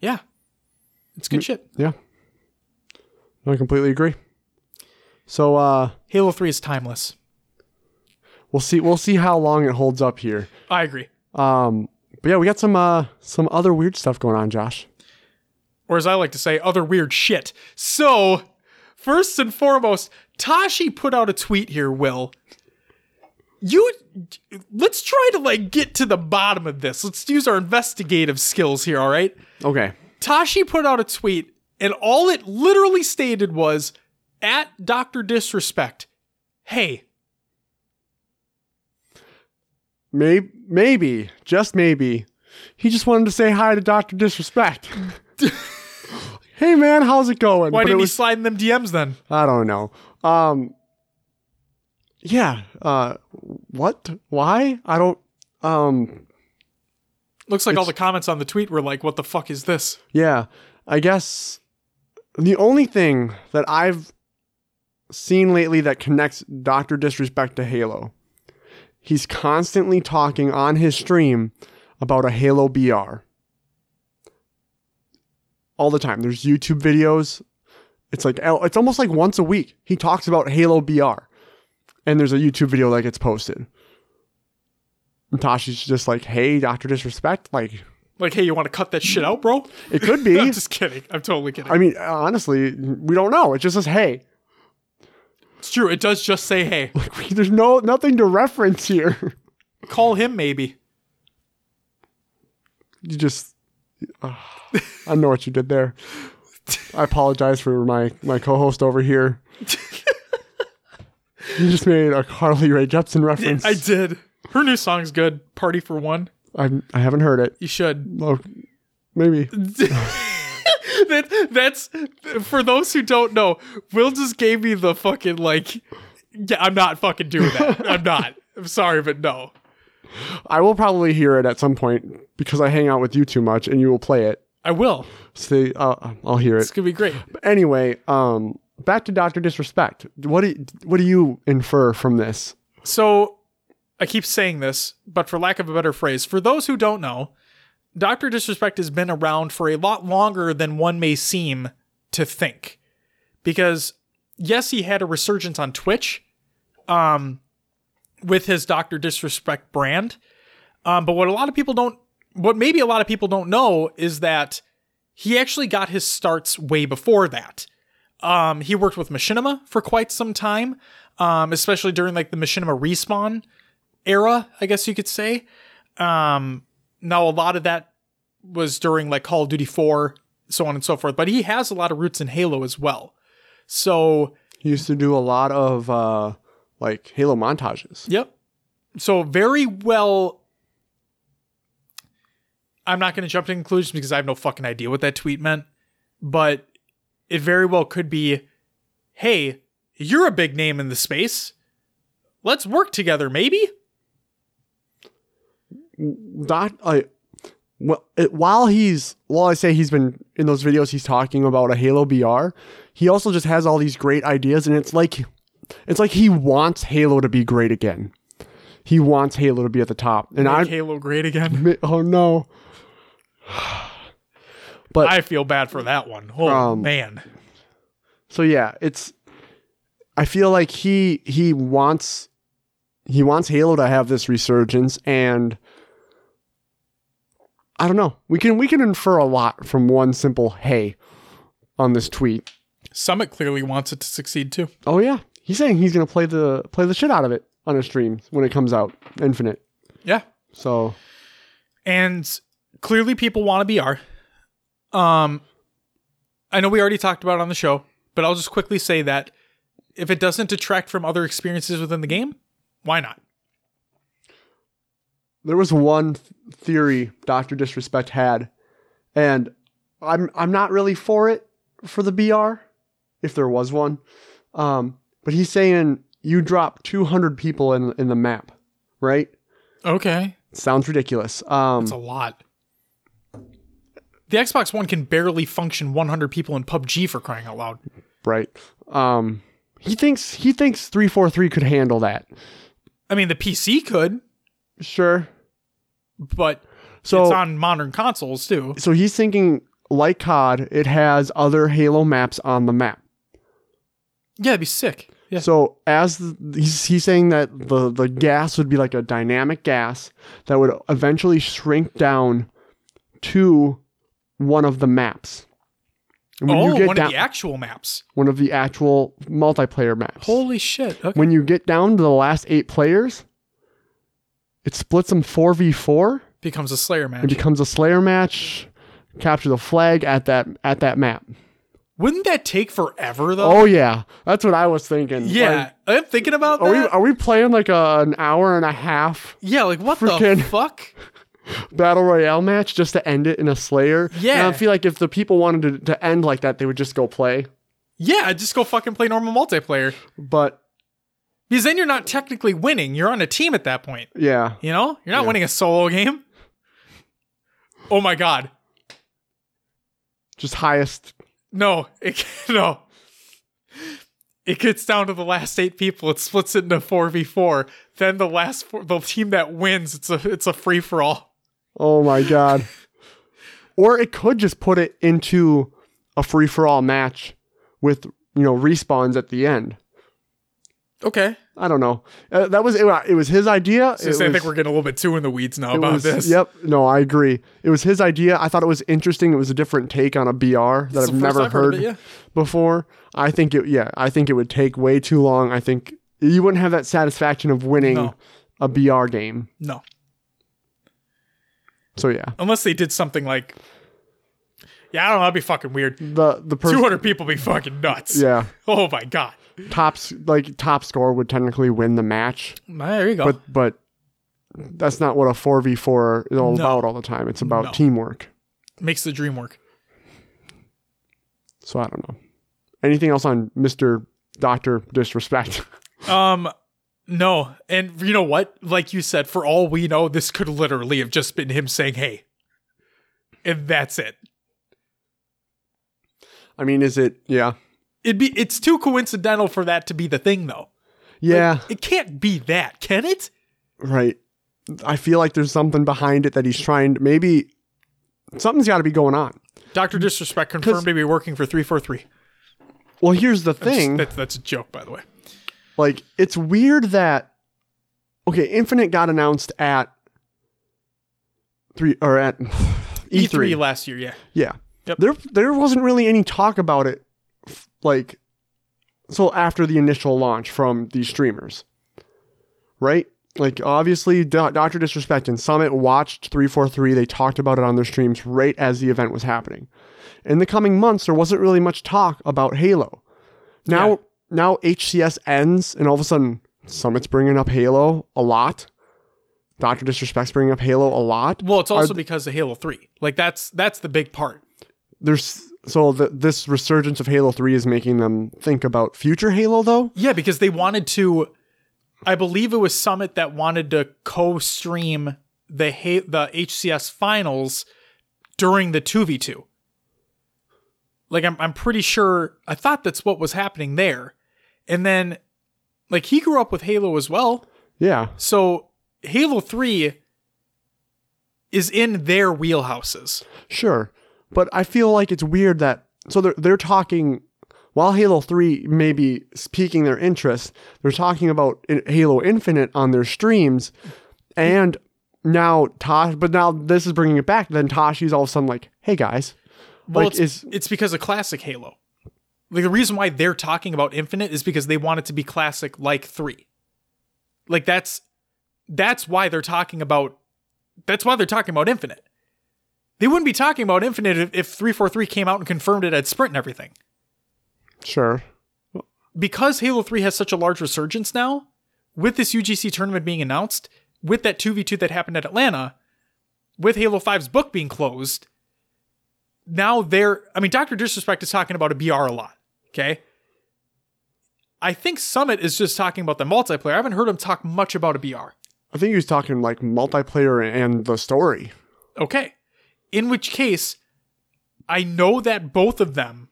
Yeah. It's good shit. Yeah. I completely agree. So uh Halo 3 is timeless. we'll see we'll see how long it holds up here. I agree. Um but yeah, we got some uh some other weird stuff going on, Josh. Or as I like to say, other weird shit. So, first and foremost, Tashi put out a tweet here, Will. You let's try to like get to the bottom of this. Let's use our investigative skills here, all right? Okay. Tashi put out a tweet, and all it literally stated was at Dr. Disrespect, hey, Maybe maybe, just maybe, he just wanted to say hi to Dr. Disrespect. *laughs* *laughs* hey man, how's it going? why But didn't he slide in them DMs then? I don't know. Um Yeah, uh what? Why? I don't um Looks like all the comments on the tweet were like, what the fuck is this? Yeah, I guess the only thing that I've seen lately that connects Dr. Disrespect to Halo, he's constantly talking on his stream about a Halo BR. All the time. There's YouTube videos. It's like oh, it's almost like once a week. He talks about Halo BR. And there's a YouTube video that gets posted. And Tashi's just like, hey, Dr. Disrespect, like, Like, hey, you want to cut that shit out, bro? it could be. *laughs* I'm just kidding. I'm totally kidding. I mean, honestly, we don't know. It just says hey. it's true. It does just say, hey, *laughs* Like, There's no nothing to reference here. call him maybe. You just, *sighs* I know what you did there. I apologize for my my co-host over here. *laughs* you just made a Carly Rae Jepsen reference. I did. Her new song's good. Party for one. I I haven't heard it. You should. Well, maybe. *laughs* that, that's for those who don't know. Will just gave me the fucking like. Yeah, I'm not fucking doing that. I'm not. I'm sorry, but no. I will probably hear it at some point because I hang out with you too much, and you will play it. I will. See, uh, I'll hear it. It's gonna be great. But anyway, um, back to Doctor Disrespect. What do you, what do you infer from this? So I keep saying this, but for lack of a better phrase, for those who don't know, Dr. Disrespect has been around for a lot longer than one may seem to think. Because yes, he had a resurgence on Twitch um with his Dr. Disrespect brand. Um, but what a lot of people don't, what maybe a lot of people don't know is that he actually got his starts way before that. Um, he worked with Machinima for quite some time, um, especially during like the Machinima respawn era, I guess you could say. Um, now a lot of that was during like Call of Duty 4, so on and so forth, but he has a lot of roots in Halo as well. So, He used to do a lot of uh, like Halo montages. yep. So very well I'm not going to jump to conclusions because I have no fucking idea what that tweet meant, but it very well could be, "Hey, you're a big name in the space. Let's work together, maybe." Doc, I, well, it, while he's while I say he's been in those videos, he's talking about a Halo BR. He also just has all these great ideas, and it's like, it's like he wants Halo to be great again. He wants Halo to be at the top, and Make I, Halo great again. oh no, *sighs* but I feel bad for that one. Oh Um, man. So yeah, it's I feel like he he wants he wants Halo to have this resurgence and I don't know. We can we can infer a lot from one simple hey on this tweet. Summit clearly wants it to succeed too. Oh yeah. He's saying he's going to play the play the shit out of it on his stream when it comes out infinite. Yeah. So And clearly people want to BR. Um I know we already talked about it on the show, but I'll just quickly say that if it doesn't detract from other experiences within the game, why not? there was one th- theory Dr. Disrespect had and I'm I'm not really for it for the BR if there was one. Um but he's saying you drop 200 people in in the map, right? Okay. Sounds ridiculous. Um That's a lot. The Xbox One can barely function 100 people in PUBG for crying out loud. right. Um he thinks he thinks 343 could handle that. I mean, the PC could, Sure. but So it's on modern consoles too. so he's thinking like COD, it has other Halo maps on the map. Yeah, it'd be sick. Yeah. So as the, he's, he's saying that the the gas would be like a dynamic gas that would eventually shrink down to one of the maps. And when oh, you get one down, of the actual maps. one of the actual multiplayer maps. Holy shit. Okay. when you get down to the last eight players, it splits them four v four. Becomes a Slayer match. It becomes a Slayer match. Capture the flag at that at that map. Wouldn't that take forever though? Oh yeah, that's what I was thinking. yeah. Like, I'm thinking about are we that. are we playing like a, an hour and a half yeah, like what the *laughs* fuck? battle royale match just to end it in a Slayer? Yeah. And I feel like if the people wanted to, to end like that, they would just go play. Yeah, just go fucking play normal multiplayer. But Because then you're not technically winning. You're on a team at that point. yeah, You know? You're not Yeah. winning a solo game. Oh my god. just highest. No, it *laughs* no. It gets down to the last eight people. It splits it into four v four. Then the last four, the team that wins, it's a it's a free for all. Oh my god. *laughs* or it could just put it into a free for all match with you know respawns at the end. Okay. I don't know. Uh, that was it, it. was his idea. So It I think we're getting a little bit too in the weeds now about was- this. Yep. No, I agree. It was his idea. I thought it was interesting. It was a different take on a BR that I've never I've heard of it, yeah. before. I think it. Yeah, I think it would take way too long. I think you wouldn't have that satisfaction of winning No. a BR game. No. So yeah, Unless they did something like Yeah, I don't know, that'd be fucking weird. the the person. 200 people be fucking nuts. Yeah, *laughs* Oh my god. Tops like top score would technically win the match, There you go. but but that's not what a four v four is all No. about all the time. It's about No. teamwork. Makes the dream work. So I don't know. Anything else on Mister Doctor Disrespect? *laughs* Um, no. And you know what? Like you said, for all we know, this could literally have just been him saying, hey. And that's it. I mean, is it? Yeah, It'd be it's too coincidental for that to be the thing though. yeah, It can't be that, can it? right. I feel like there's something behind it that he's trying. To, maybe something's got to be going on. Dr. Disrespect confirmed to be working for 343. Well, here's the thing. That's, that's a joke, by the way. like it's weird that okay infinite got announced at three or at *sighs* E3. E3 last year, yeah. Yeah. Yep. There there wasn't really any talk about it like so after the initial launch from these streamers. Right? Like obviously Do- Dr. Disrespect and Summit watched 343. They talked about it on their streams right as the event was happening. In the coming months there wasn't really much talk about Halo. Now Yeah. now HCS ends and all of a sudden Summit's bringing up Halo a lot. Dr. Disrespect's bringing up Halo a lot. Well, it's also because of Halo 3. Like that's that's the big part. there's so the, this resurgence of Halo 3 is making them think about future Halo though. Yeah, because they wanted to I believe it was Summit that wanted to co-stream the Ha- the HCS finals during the 2v2. Like I'm I'm pretty sure I thought that's what was happening there. And then like he grew up with Halo as well. Yeah. So Halo 3 is in their wheelhouses. Sure. But I feel like it's weird that so they're they're talking while Halo 3 may be piquing their interest, they're talking about Halo Infinite on their streams and now Tosh but now this is bringing it back then Tashi's all of a sudden like, "Hey guys, Well, like it's, is it's because of classic Halo. Like the reason why they're talking about Infinite is because they want it to be classic like 3. Like that's that's why they're talking about that's why they're talking about Infinite. They wouldn't be talking about Infinite if, if 343 came out and confirmed it at Sprint and everything. sure. Because Halo 3 has such a large resurgence now, with this UGC tournament being announced, with that 2v2 that happened at Atlanta, with Halo 5's book being closed, now they're I mean Dr. Disrespect is talking about a BR a lot, okay? I think Summit is just talking about the multiplayer. I haven't heard him talk much about a BR. I think he was talking like multiplayer and the story. Okay. In which case, I know that both of them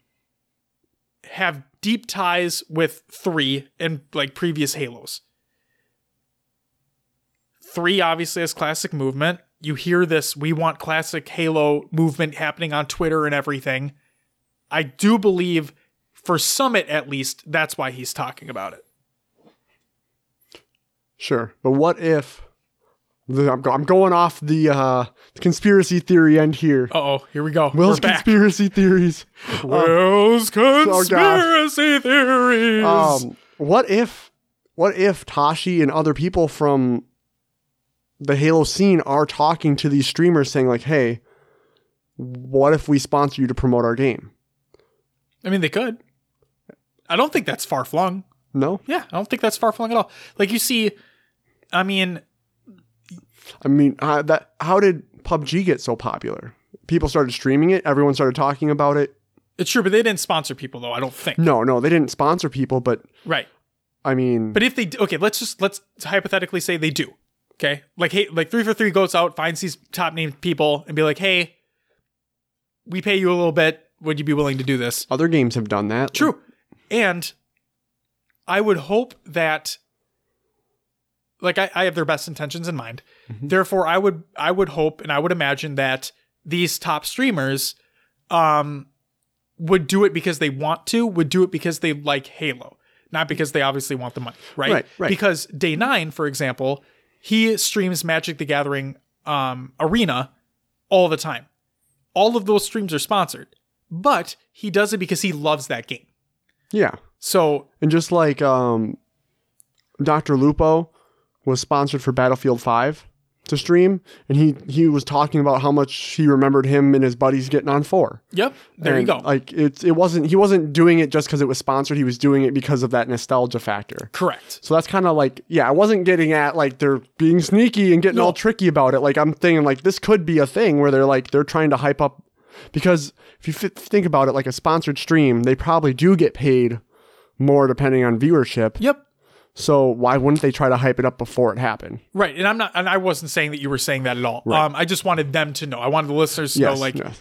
have deep ties with 3 and like previous Halos. 3 obviously has classic movement. You hear this we want classic Halo movement happening on Twitter and everything. I do believe for Summit at least that's why he's talking about it. Sure. But what if I'm, go- I'm going off the uh, conspiracy theory end here. Uh-oh, here we go. Will's We're back. conspiracy theories. *laughs* Will's gosh. conspiracy theories. Um, what if, what if Tashi and other people from the Halo scene are talking to these streamers, saying like, "Hey, what if we sponsor you to promote our game?" I mean, they could. I don't think that's far flung. No, Yeah, I don't think that's far flung at all. Like you see, I mean, I mean, uh, that how did PUBG get so popular? People started streaming it. Everyone started talking about it. it's true, but they didn't sponsor people though. I don't think. No, no, they didn't sponsor people, but Right. I mean, But if they okay, let's just let's hypothetically say they do. Okay, like hey, like 343 goes out, finds these top named people, and be like, hey, we pay you a little bit. Would you be willing to do this? other games have done that. True. And I would hope that like I, I have their best intentions in mind. Therefore I would I would hope and I would imagine that these top streamers um would do it because they want to, would do it because they like Halo, not because they obviously want the money, right? Right, right. Because Day 9, for example, he streams Magic the Gathering um arena all the time. All of those streams are sponsored. But he does it because he loves that game. Yeah. So And just like um, Dr. Lupo was sponsored for Battlefield 5 to stream, and he, he was talking about how much he remembered him and his buddies getting on 4. Yep, there you go. Like it's it wasn't he wasn't doing it just because it was sponsored. He was doing it because of that nostalgia factor. Correct. So that's kind of like yeah, I wasn't getting at like they're being sneaky and getting No. all tricky about it. Like I'm thinking like this could be a thing where they're like they're trying to hype up because if you f- think about it, like a sponsored stream, they probably do get paid more depending on viewership. Yep. So why wouldn't they try to hype it up before it happened? Right. And I'm not and I wasn't saying that you were saying that at all. Right. Um I just wanted them to know. I wanted the listeners to Yes, know like yes.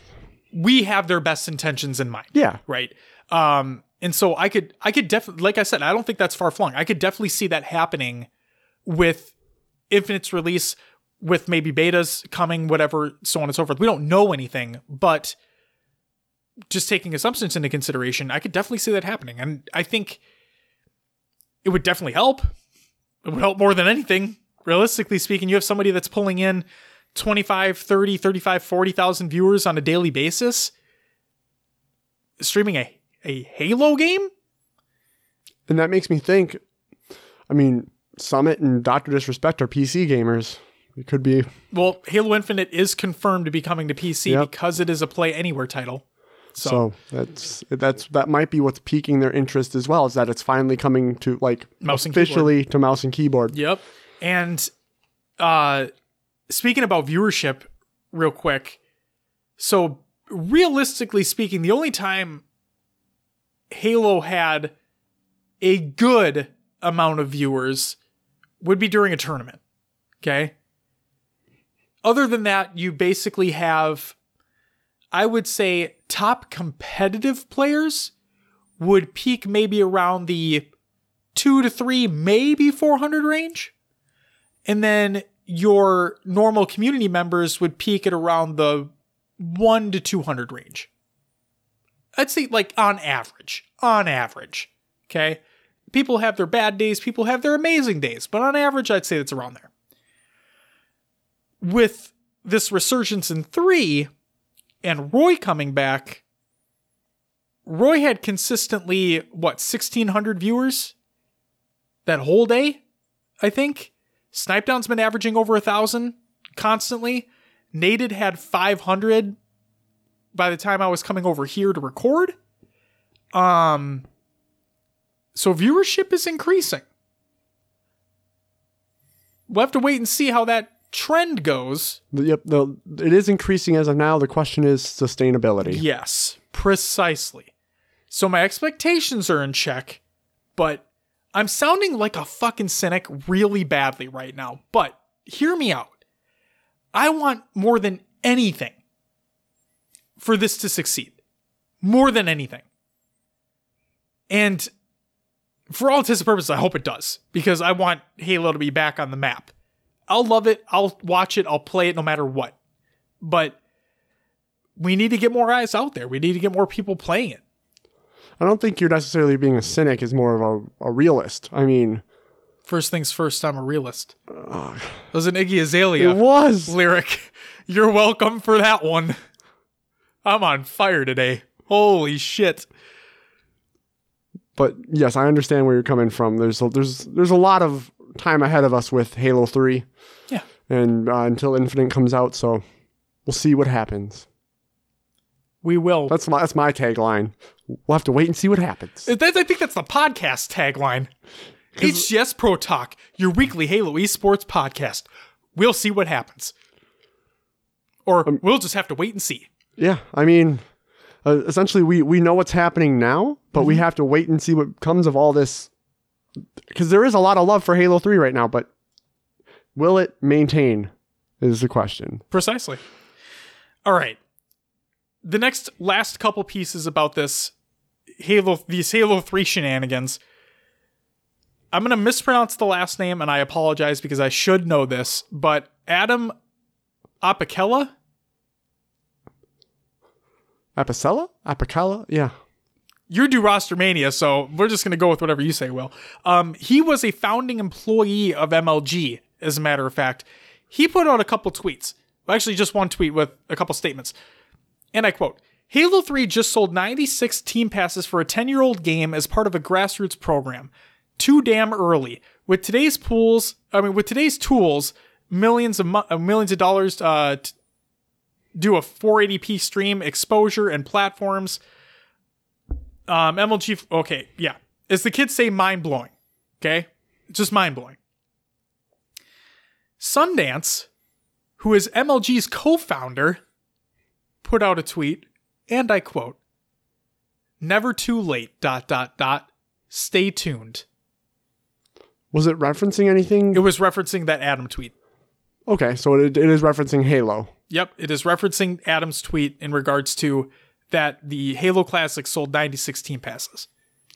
we have their best intentions in mind. yeah, Right. Um and so I could I could definitely like I said, I don't think that's far flung. I could definitely see that happening with Infinite's release, with maybe betas coming, whatever, so on and so forth. We don't know anything, but just taking assumptions into consideration, I could definitely see that happening. And I think it would definitely help. It would help more than anything. Realistically speaking, you have somebody that's pulling in 25, 30, 35, 40,000 viewers on a daily basis streaming a, a Halo game? And that makes me think. I mean, Summit and Doctor Disrespect are PC gamers. It could be. Well, Halo Infinite is confirmed to be coming to PC Yep. because it is a Play Anywhere title. So, So that's that's that might be what's piquing their interest as well. Is that it's finally coming to like Mouse officially to mouse and keyboard. Yep. And uh speaking about viewership real quick. So realistically speaking, the only time Halo had a good amount of viewers would be during a tournament. Okay? Other than that, you basically have I would say top competitive players would peak maybe around the two to three, maybe 400 range. And then your normal community members would peak at around the one to 200 range. I'd say, like, on average. On average. Okay. People have their bad days, people have their amazing days, but on average, I'd say it's around there. With this resurgence in three and Roy coming back, Roy had consistently, what, 1,600 viewers that whole day, I think. Snipedown's been averaging over a thousand constantly. Naded had 500 by the time I was coming over here to record. Um, so viewership is increasing. We'll have to wait and see how that trend goes. Yep, the, it is increasing as of now. The question is sustainability. Yes, precisely. So my expectations are in check, but I'm sounding like a fucking cynic really badly right now. But hear me out. I want more than anything for this to succeed. More than anything. And for all intents and purposes, I hope it does because I want Halo to be back on the map. I'll love it. I'll watch it. I'll play it no matter what. But we need to get more eyes out there. We need to get more people playing it. I don't think you're necessarily being a cynic. Is more of a, a realist. I mean, First things first, I'm a realist. That was an Iggy Azalea it was. lyric. *laughs* You're welcome for that one. I'm on fire today. Holy shit. But yes, I understand where you're coming from. There's a, there's there's a lot of time ahead of us with Halo Three, Yeah. and uh, until Infinite comes out, so we'll see what happens. We will. That's my that's my tagline. We'll have to wait and see what happens. That's, I think that's the podcast tagline. HCS Pro Talk, your weekly Halo esports podcast. We'll see what happens. Or we'll just have to wait and see. Yeah, I mean, uh, essentially, we we know what's happening now, but we have to wait and see what comes of all this. Because there is a lot of love for Halo Three right now, but will it maintain? Is the question. Precisely. All right. The next last couple pieces about this Halo these Halo 3 shenanigans. I'm going to mispronounce the last name and I apologize because I should know this, but Adam Apicella, Apicella? Apicella? Yeah. You're due roster mania, so we're just going to go with whatever you say, Will. Um, he was a founding employee of MLG, as a matter of fact. He put out a couple tweets. Actually, just one tweet with a couple statements. And I quote Halo 3 just sold 96 team passes for a 10 year old game as part of a grassroots program. Too damn early. With today's pools, I mean, with today's tools, millions of mo- uh, millions of dollars uh, to do a 480p stream, exposure, and platforms. Um, MLG, okay, yeah. As the kids say, mind blowing. Okay? Just mind blowing. Sundance, who is MLG's co founder, put out a tweet, and I quote, Never too late, dot, dot, dot. Stay tuned. Was it referencing anything? It was referencing that Adam tweet. Okay, so it, it is referencing Halo. Yep, it is referencing Adam's tweet in regards to that the Halo Classic sold 96 team passes.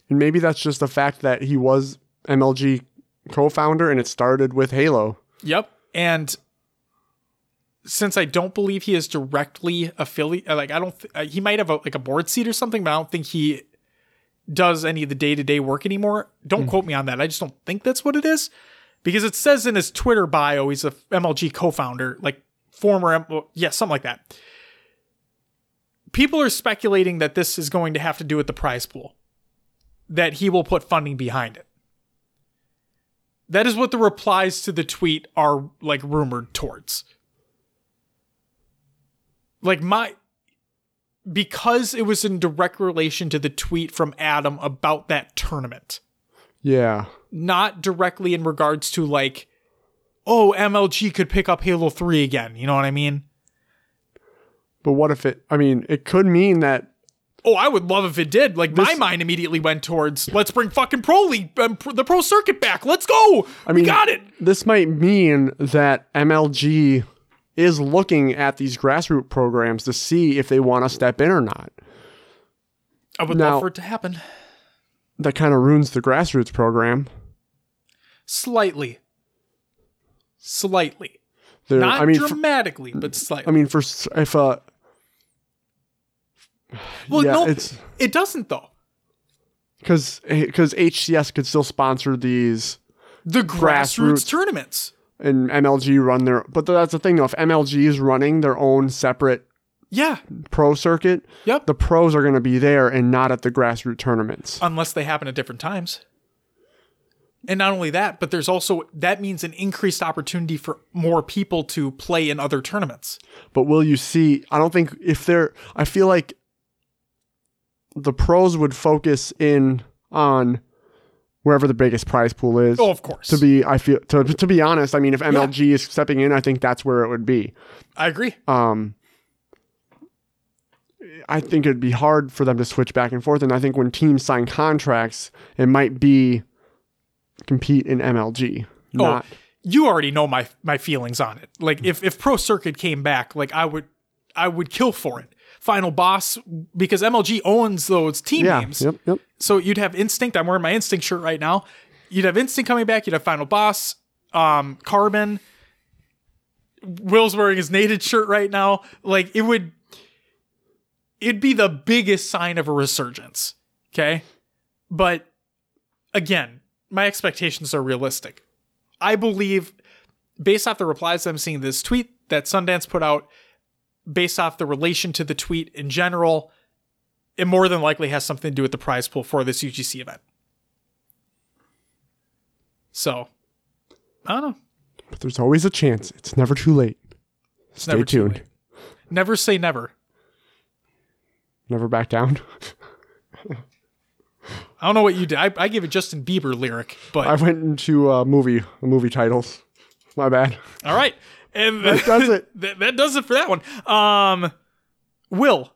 And maybe that's just the fact that he was MLG co-founder and it started with Halo. Yep. And since I don't believe he is directly affiliate, like I don't, th- uh, he might have a, like a board seat or something, but I don't think he does any of the day to day work anymore. Don't quote me on that. I just don't think that's what it is because it says in his Twitter bio he's a MLG co-founder. Like former, M- yeah, something like that. People are speculating that this is going to have to do with the prize pool, that he will put funding behind it. That is what the replies to the tweet are like rumored towards. Like my because it was in direct relation to the tweet from Adam about that tournament, Yeah. not directly in regards to like, oh, MLG could pick up Halo 3 again. You know what I mean? But what if it? I mean, it could mean that Oh, I would love if it did. Like my mind immediately went towards let's bring fucking Pro League, um, the Pro Circuit back. Let's go. I mean, we got it. this might mean that MLG is looking at these grassroots programs to see if they want to step in or not. I would Now- love for it to happen That kind of ruins the grassroots program. slightly, slightly, not I mean, for, dramatically, but slightly. I mean, for if uh, well, yeah, no, it's it doesn't though. because because eh, HCS could still sponsor these The grassroots, Grassroots. tournaments. and MLG run their. But that's the thing though. If MLG is running their own separate Yeah. pro circuit, Yep. the pros are going to be there and not at the grassroots tournaments. unless they happen at different times. And not only that, but there's also that means an increased opportunity for more people to play in other tournaments. But will you see? I don't think if they're. I feel like the pros would focus in on wherever the biggest prize pool is. Oh, of course. To be, I feel to to be honest. I mean, if MLG is stepping in, I think that's where it would be. I agree. Um, I think it'd be hard for them to switch back and forth, and I think when teams sign contracts, it might be compete in MLG, not. oh, you already know my my feelings on it. Like if if Pro Circuit came back, like I would I would kill for it. Final Boss because MLG owns those team yeah. names. Yep. Yep. So you'd have Instinct. I'm wearing my Instinct shirt right now. You'd have Instinct coming back. You'd have Final Boss, um, Carbon. Will's wearing his Naded shirt right now. Like it would, it'd be the biggest sign of a resurgence. Okay, but again, my expectations are realistic. I believe, based off the replies I'm seeing this tweet that Sundance put out, based off the relation to the tweet in general, it more than likely has something to do with the prize pool for this UGC event. So, I don't know. But there's always a chance. It's never too late. It's Stay tuned. late. Never say never. Never back down. *laughs* I don't know what you did. I, I gave a Justin Bieber lyric, but I went into uh, movie movie titles. My bad. all right. And That does it. *laughs* that, that does it for that one. Um, Will,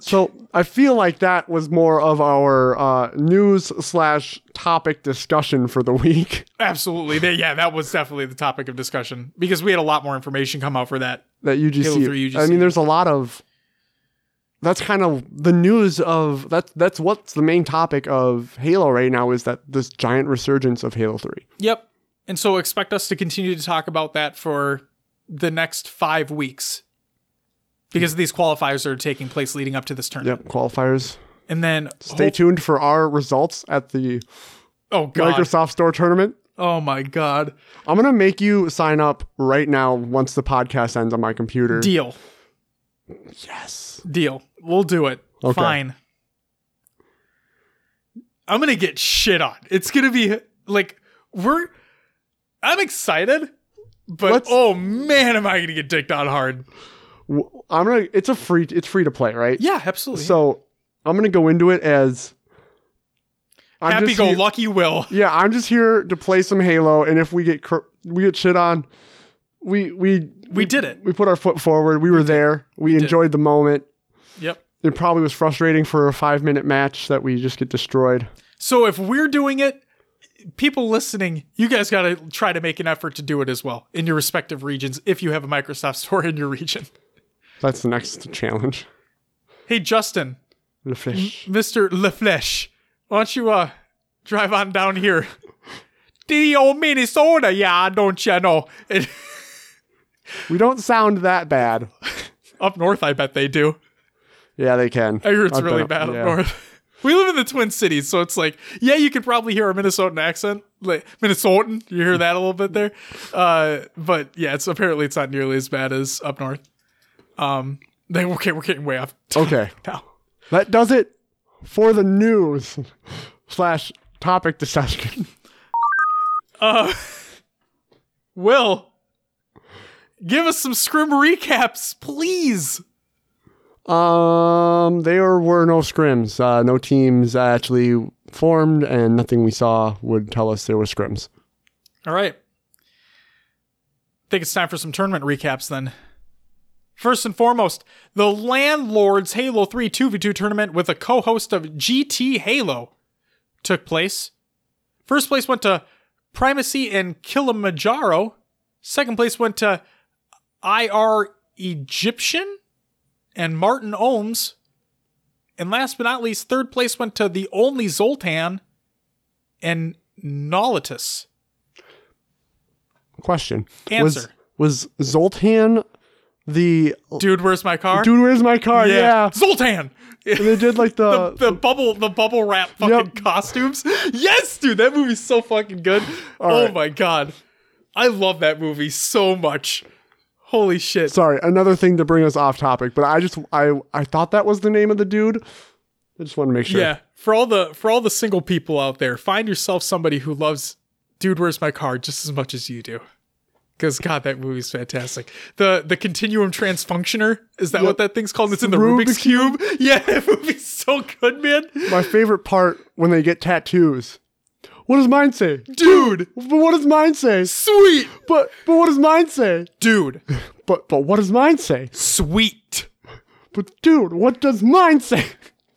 So I feel like that was more of our uh, news slash topic discussion for the week. *laughs* absolutely. They- yeah, that was definitely the topic of discussion because we had a lot more information come out for that. That UGC. UGC. I mean, there's a lot of. That's kind of the news of that's that's what's the main topic of Halo right now is that this giant resurgence of Halo Three. Yep. And so expect us to continue to talk about that for the next five weeks because these qualifiers are taking place leading up to this tournament. Yep, qualifiers. And then Stay hope- tuned for our results at the Oh god. Microsoft Store tournament. Oh my god. I'm gonna make you sign up right now once the podcast ends on my computer. Deal. yes. Deal. We'll do it. Okay. Fine. I'm gonna get shit on. It's gonna be like we're. I'm excited, but Let's- oh man, am I gonna get dicked on hard? I'm gonna. It's a free. It's free to play, right? Yeah, absolutely. So I'm gonna go into it as. I'm happy go here, lucky Will. Yeah, I'm just here to play some Halo, and if we get cr- we get shit on, we we We did it. we put our foot forward. We were there. We did. enjoyed the moment. Yep. It probably was frustrating for a five minute match that we just get destroyed. So if we're doing it, people listening, you guys got to try to make an effort to do it as well in your respective regions if you have a Microsoft *laughs* store in your region. That's the next challenge. Hey Justin, The fish. Mr. LaFleche, why don't you uh drive on down here? *laughs* The old Minnesota, yeah, don't you know? *laughs* We don't sound that bad. up north, I bet they do. Yeah, they can. I hear it's I've really been- bad up yeah. north. We live in the Twin Cities, so it's like, yeah, you could probably hear a Minnesotan accent, like Minnesotan. You hear that a little bit there, uh, but yeah, it's apparently it's not nearly as bad as up north. Um, they okay, we're getting way off. *laughs* Okay. now. That does it for the news *laughs* slash topic discussion. *laughs* Uh, Will, give us some scrim recaps, please. Um, there were no scrims. Uh, no teams actually formed, and nothing we saw would tell us there were scrims. All right. I think it's time for some tournament recaps then. First and foremost, the Landlords Halo 3 2v2 tournament with a co host of GT Halo took place. First place went to Primacy and Kilimanjaro. Second place went to IR Egyptian and Martin Ohms. And last but not least, third place went to the only Zoltan and Nolitus. Question: Answer. Was, was Zoltan the Dude, where's my car? dude? Where's my car? Yeah, Zoltan. And they did like the, *laughs* the bubble the bubble wrap fucking Yep. costumes. Yes, dude, that movie's so fucking good. oh right. my god. I love that movie so much. Holy shit. Sorry, another thing to bring us off topic, but I just I I thought that was the name of the dude. I just want to make sure. Yeah, for all the for all the single people out there, find yourself somebody who loves Dude, Where's My Car just as much as you do. Because God, that movie's fantastic. The the Continuum Transfunctioner is that Yep. what that thing's called? It's in the Rubik's, Rubik's Cube. *laughs* Yeah, that movie's so good, man. My favorite part when they get tattoos. What does mine say? Dude, But what does mine say? sweet, But but what does mine say? dude, *laughs* But but what does mine say? sweet. But dude, what does mine say?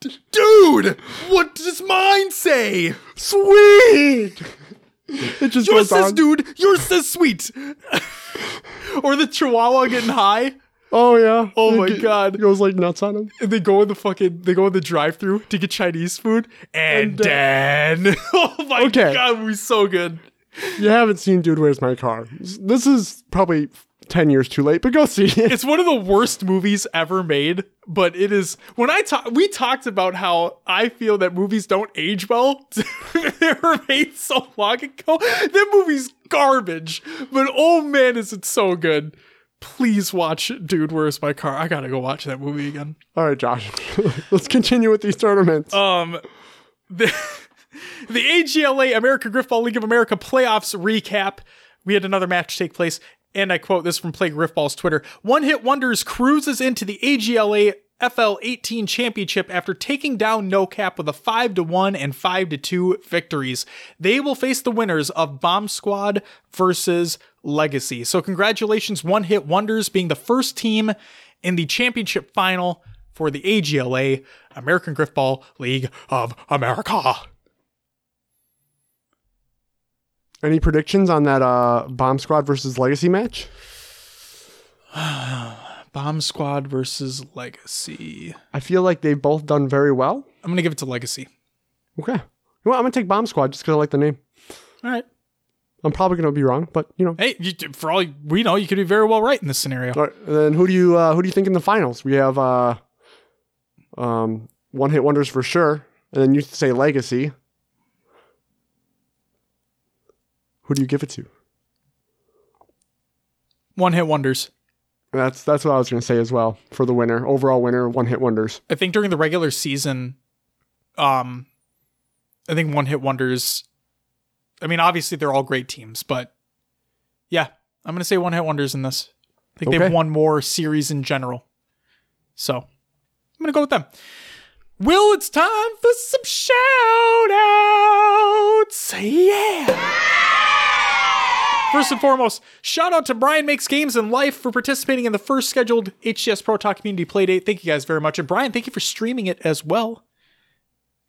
*laughs* Dude, what does mine say? Sweet. It just Yours says on. dude, yours says sweet. *laughs* or the chihuahua getting high. Oh yeah. Oh my ge- God. Goes like nuts on him. And they go in the fucking they go in the drive through to get Chinese food. And, uh, then *laughs* Oh my Okay. god, we're so good. You haven't seen Dude, Where's My Car? This is probably ten years too late, but go see it. It's one of the worst movies ever made, but it is when I talk we talked about how I feel that movies don't age well. *laughs* they were made so long ago. That movie's garbage. But oh man, is it so good. Please watch Dude, Where's My Car? I gotta go watch that movie again. All right, Josh. *laughs* Let's continue with these tournaments. Um, the *laughs* the AGLA America Griffball League of America playoffs recap. We had another match take place, and I quote this from Play Griffball's Twitter: "One Hit Wonders cruises into the AGLA." FL 18 championship after taking down No Cap with a 5 to 1 and 5 to 2 victories. They will face the winners of Bomb Squad versus Legacy. So congratulations One Hit Wonders being the first team in the championship final for the AGLA, American Griffball League of America. Any predictions on that uh, Bomb Squad versus Legacy match? Bomb Squad versus Legacy. I feel like they've both done very well. I'm gonna give it to Legacy. Okay. Well, I'm gonna take Bomb Squad just because I like the name. All right. I'm probably gonna be wrong, but you know. Hey, you, for all we know, you could be very well right in this scenario. All right, then who do you uh, who do you think in the finals? We have uh, um, one hit wonders for sure, and then you say Legacy. Who do you give it to? One hit wonders. That's that's what I was gonna say as well for the winner, overall winner, one hit wonders. I think during the regular season, um, I think one hit wonders. I mean, obviously they're all great teams, but yeah, I'm gonna say one hit wonders in this. I think they've Okay. won more series in general, so I'm gonna go with them. Will, it's time for some shout outs. Yeah. First and foremost, shout out to Brian Makes Games and Life for participating in the first scheduled HCS Pro Talk Community Playdate. Thank you guys very much. And Brian, thank you for streaming it as well.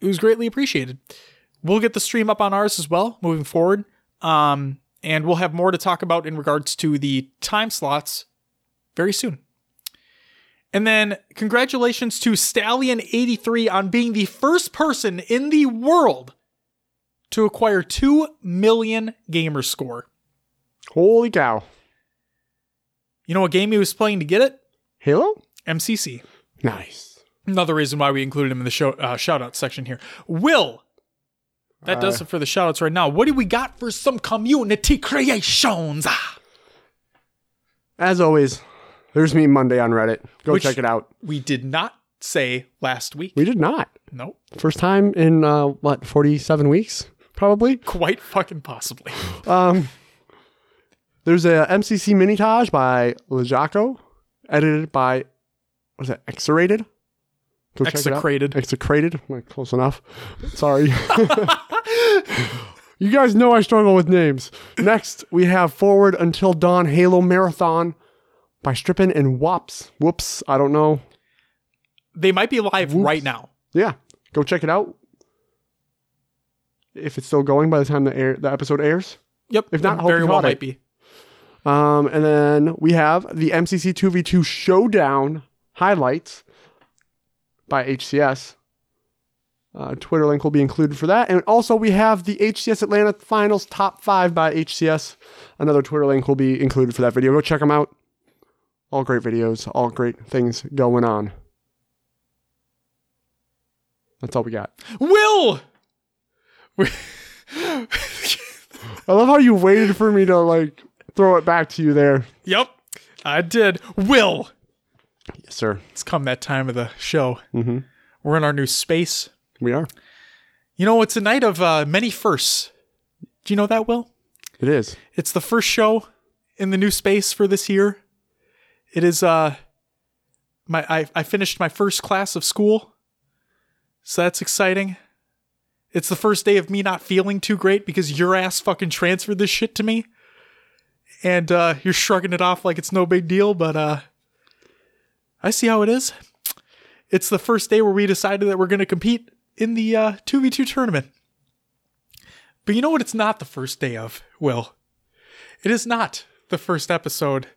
It was greatly appreciated. We'll get the stream up on ours as well moving forward. Um, and we'll have more to talk about in regards to the time slots very soon. And then congratulations to Stallion83 on being the first person in the world to acquire 2 million gamer score. Holy cow! You know what game he was playing to get it? Halo, MCC. nice. Another reason why we included him in the show uh, shout out section here. Will. That does it for the shout outs right now. What do we got for some community creations? Ah, As always, there's me Monday on Reddit. Go Which- check it out. we did not say last week. We did not. Nope. First time in uh, what 47 weeks, probably. Quite fucking possibly. Um, there's a MCC minitage by Lejaco, edited by was it Exarated? Go check it out. Execrated. Execrated. Like, Close enough. Sorry. *laughs* you guys know I struggle with names. Next, we have Forward Until Dawn Halo Marathon by Strippin and Wops. Whoops. I don't know. They might be live right now. Yeah, go check it out. If it's still going by the time the air the episode airs. Yep. If not, very well might be. Um, and then we have the MCC 2v2 Showdown highlights by HCS. Uh, Twitter link will be included for that. And also, we have the HCS Atlanta Finals Top 5 by HCS. Another Twitter link will be included for that video. Go check them out. All great videos, all great things going on. That's all we got. Will. *laughs* I love how you waited for me to like throw it back to you there. yep. I did. Will. Yes, sir. It's come that time of the show. Mhm. We're in our new space. We are. You know, it's a night of uh, many firsts. Do you know that, Will? It is. It's the first show in the new space for this year. It is uh my I, I finished my first class of school. So that's exciting. It's the first day of me not feeling too great because your ass fucking transferred this shit to me. And uh you're shrugging it off like it's no big deal, but uh I see how it is. It's the first day where we decided that we're going to compete in the uh 2v2 tournament. But you know what it's not the first day of, Will? It is not the first episode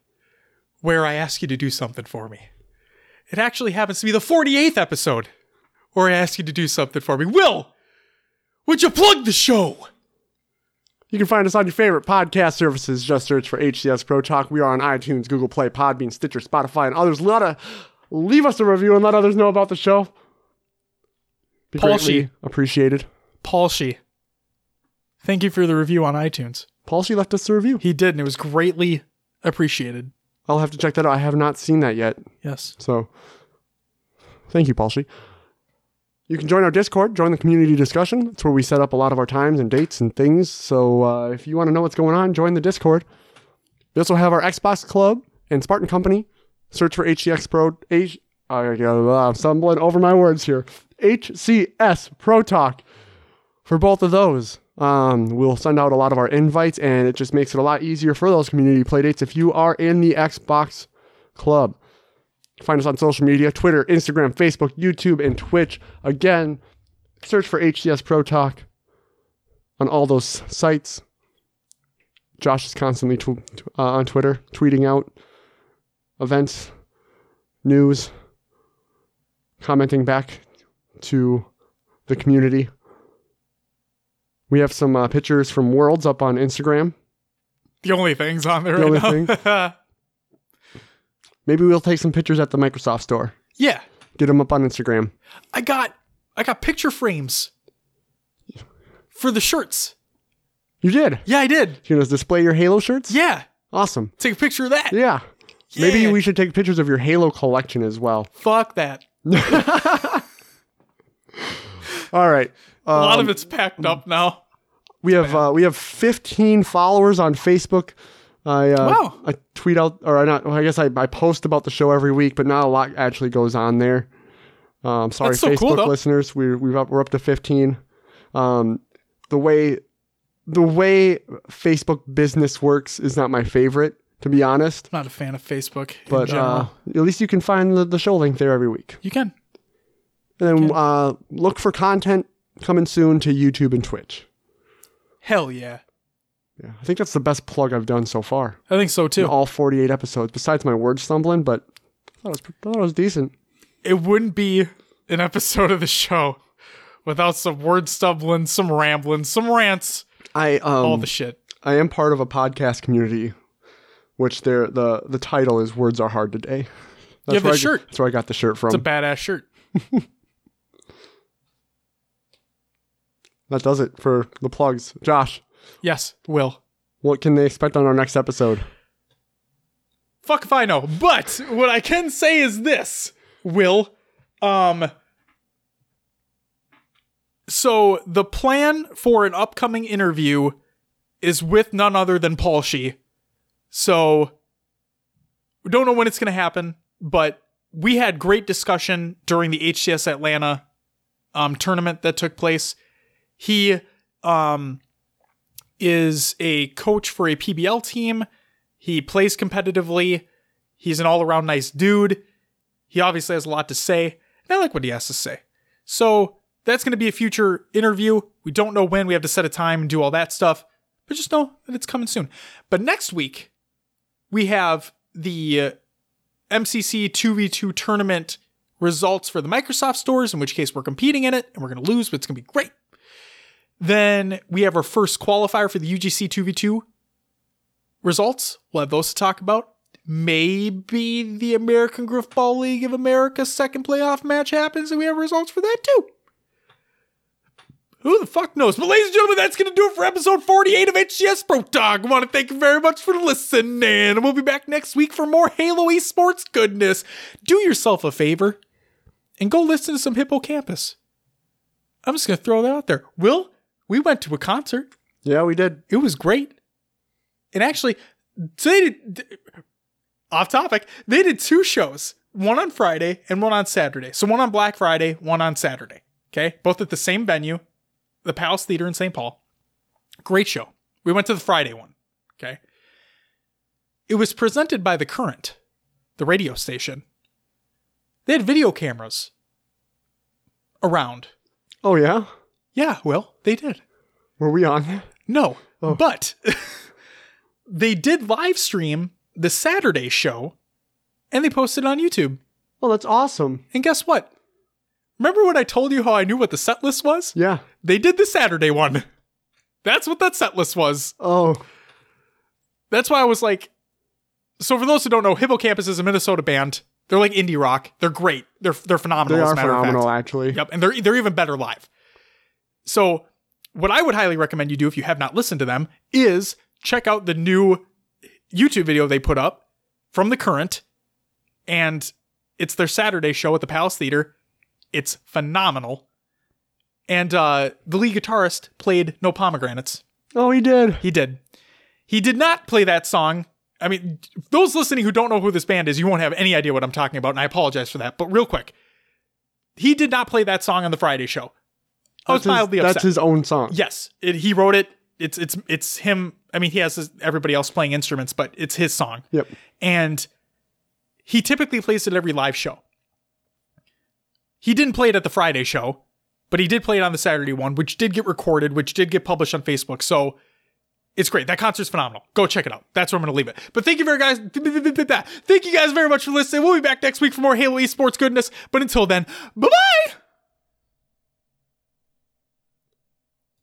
where I ask you to do something for me. It actually happens to be the 48th episode where I ask you to do something for me. Will, would you plug the show? You can find us on your favorite podcast services. Just search for HCS Pro Talk. We are on iTunes, Google Play, Podbean, Stitcher, Spotify, and others. Let a, leave us a review and let others know about the show. Be Paul Shee. appreciated. Paul Shee. Thank you for the review on iTunes. Paul, she left us a review. He did, and it was greatly appreciated. I'll have to check that out. I have not seen that yet. Yes. So, thank you, Paul Shee. You can join our Discord, join the community discussion. That's where we set up a lot of our times and dates and things. So, uh, if you want to know what's going on, join the Discord. We also have our Xbox Club and Spartan Company. Search for HCX Pro. H. Got- I'm stumbling over my words here. HCS Pro Talk for both of those. Um, we'll send out a lot of our invites, and it just makes it a lot easier for those community playdates if you are in the Xbox Club. Find us on social media Twitter, Instagram, Facebook, YouTube, and Twitch. Again, search for HCS Pro Talk on all those sites. Josh is constantly tw- uh, on Twitter tweeting out events, news, commenting back to the community. We have some uh, pictures from Worlds up on Instagram. The only things on there The right only now. *laughs* Maybe we'll take some pictures at the Microsoft store. yeah. Get them up on Instagram. I got I got picture frames for the shirts. You did. Yeah, I did. You gonna display your Halo shirts? Yeah. Awesome. Take a picture of that. Yeah. Maybe we should take pictures of your Halo collection as well. Fuck that. *laughs* All right. A lot Um, of it's packed up now. we have uh, we have 15 followers on Facebook. I uh, Wow. I tweet out or I not well, I guess I, I post about the show every week, but not a lot actually goes on there. Um, sorry, so Facebook cool, listeners. We we've up, we're up to 15. Um, the way the way Facebook business works is not my favorite, to be honest. I'm Not a fan of Facebook in But uh, at least you can find the, the show link there every week. you can. And then uh, look for content coming soon to YouTube and Twitch. Hell yeah. Yeah, I think that's the best plug I've done so far. I think so in too. all 48 episodes, besides my word stumbling, but I thought it was, I thought it was decent. It wouldn't be an episode of the show without some word stumbling, some rambling, some rants, I all um the shit. I am part of a podcast community, which their the the title is "Words Are Hard Today." That's have where the I, shirt. That's where I got the shirt from. It's a badass shirt. *laughs* that does it for the plugs. Josh, Yes, Will. what can they expect on our next episode? Fuck if I know. But what I can say is this, Will. Um so the plan for an upcoming interview is with none other than Paul Shee. So we don't know when it's gonna happen, but we had great discussion during the HCS Atlanta um, tournament that took place. He um, is a coach for a PBL team. He plays competitively. He's an all around nice dude. He obviously has a lot to say, and I like what he has to say. So that's going to be a future interview. We don't know when. We have to set a time and do all that stuff, but just know that it's coming soon. But next week, we have the uh, MCC 2v2 tournament results for the Microsoft stores, in which case we're competing in it and we're going to lose, but it's going to be great. Then we have our first qualifier for the UGC 2v2 results. We'll have those to talk about. Maybe the American Griffball League of America second playoff match happens and we have results for that too. Who the fuck knows? But ladies and gentlemen, that's going to do it for episode 48 of HCS Pro Talk. I want to thank you very much for listening. We'll be back next week for more Halo esports goodness. Do yourself a favor and go listen to some Hippo Campus. I'm just going to throw that out there. Will, we went to a concert. Yeah, we did. It was great. And actually, they did, off topic, they did two shows, one on Friday and one on Saturday. So one on Black Friday, one on Saturday. Okay. Both at the same venue, the Palace Theater in St. Paul. Great show. We went to the Friday one. Okay. It was presented by The Current, the radio station. They had video cameras around. Oh yeah, Yeah, well, they did. were we on? No, oh. but *laughs* they did live stream the Saturday show and they posted it on YouTube. Well, that's awesome. And guess what? Remember when I told you how I knew what the set list was? Yeah. They did the Saturday one. That's what that set list was. Oh, That's why I was like, so for those who don't know, Hippo Campus is a Minnesota band. They're like indie rock. They're great. They're they're phenomenal. they as a are matter of fact. phenomenal, actually. Yep, and they're they're even better live. So, what I would highly recommend you do if you have not listened to them is check out the new YouTube video they put up from the current, and it's their Saturday show at the Palace Theater. It's phenomenal, and uh, the lead guitarist played "No Pomegranates." Oh, he did. He did. He did not play that song. I mean, those listening who don't know who this band is, you won't have any idea what I'm talking about, and I apologize for that. But real quick, he did not play that song on the Friday show. I was That's his, mildly upset. that's his own song. yes, it, he wrote it. It's it's it's him. I mean, he has his, everybody else playing instruments, but it's his song. Yep. And he typically plays it at every live show. He didn't play it at the Friday show, but he did play it on the Saturday one, which did get recorded, which did get published on Facebook. So it's great. That concert's phenomenal. Go check it out. That's where I'm going to leave it. But thank you very guys. Thank you guys very much for listening. We'll be back next week for more Halo esports goodness. But until then, bye bye.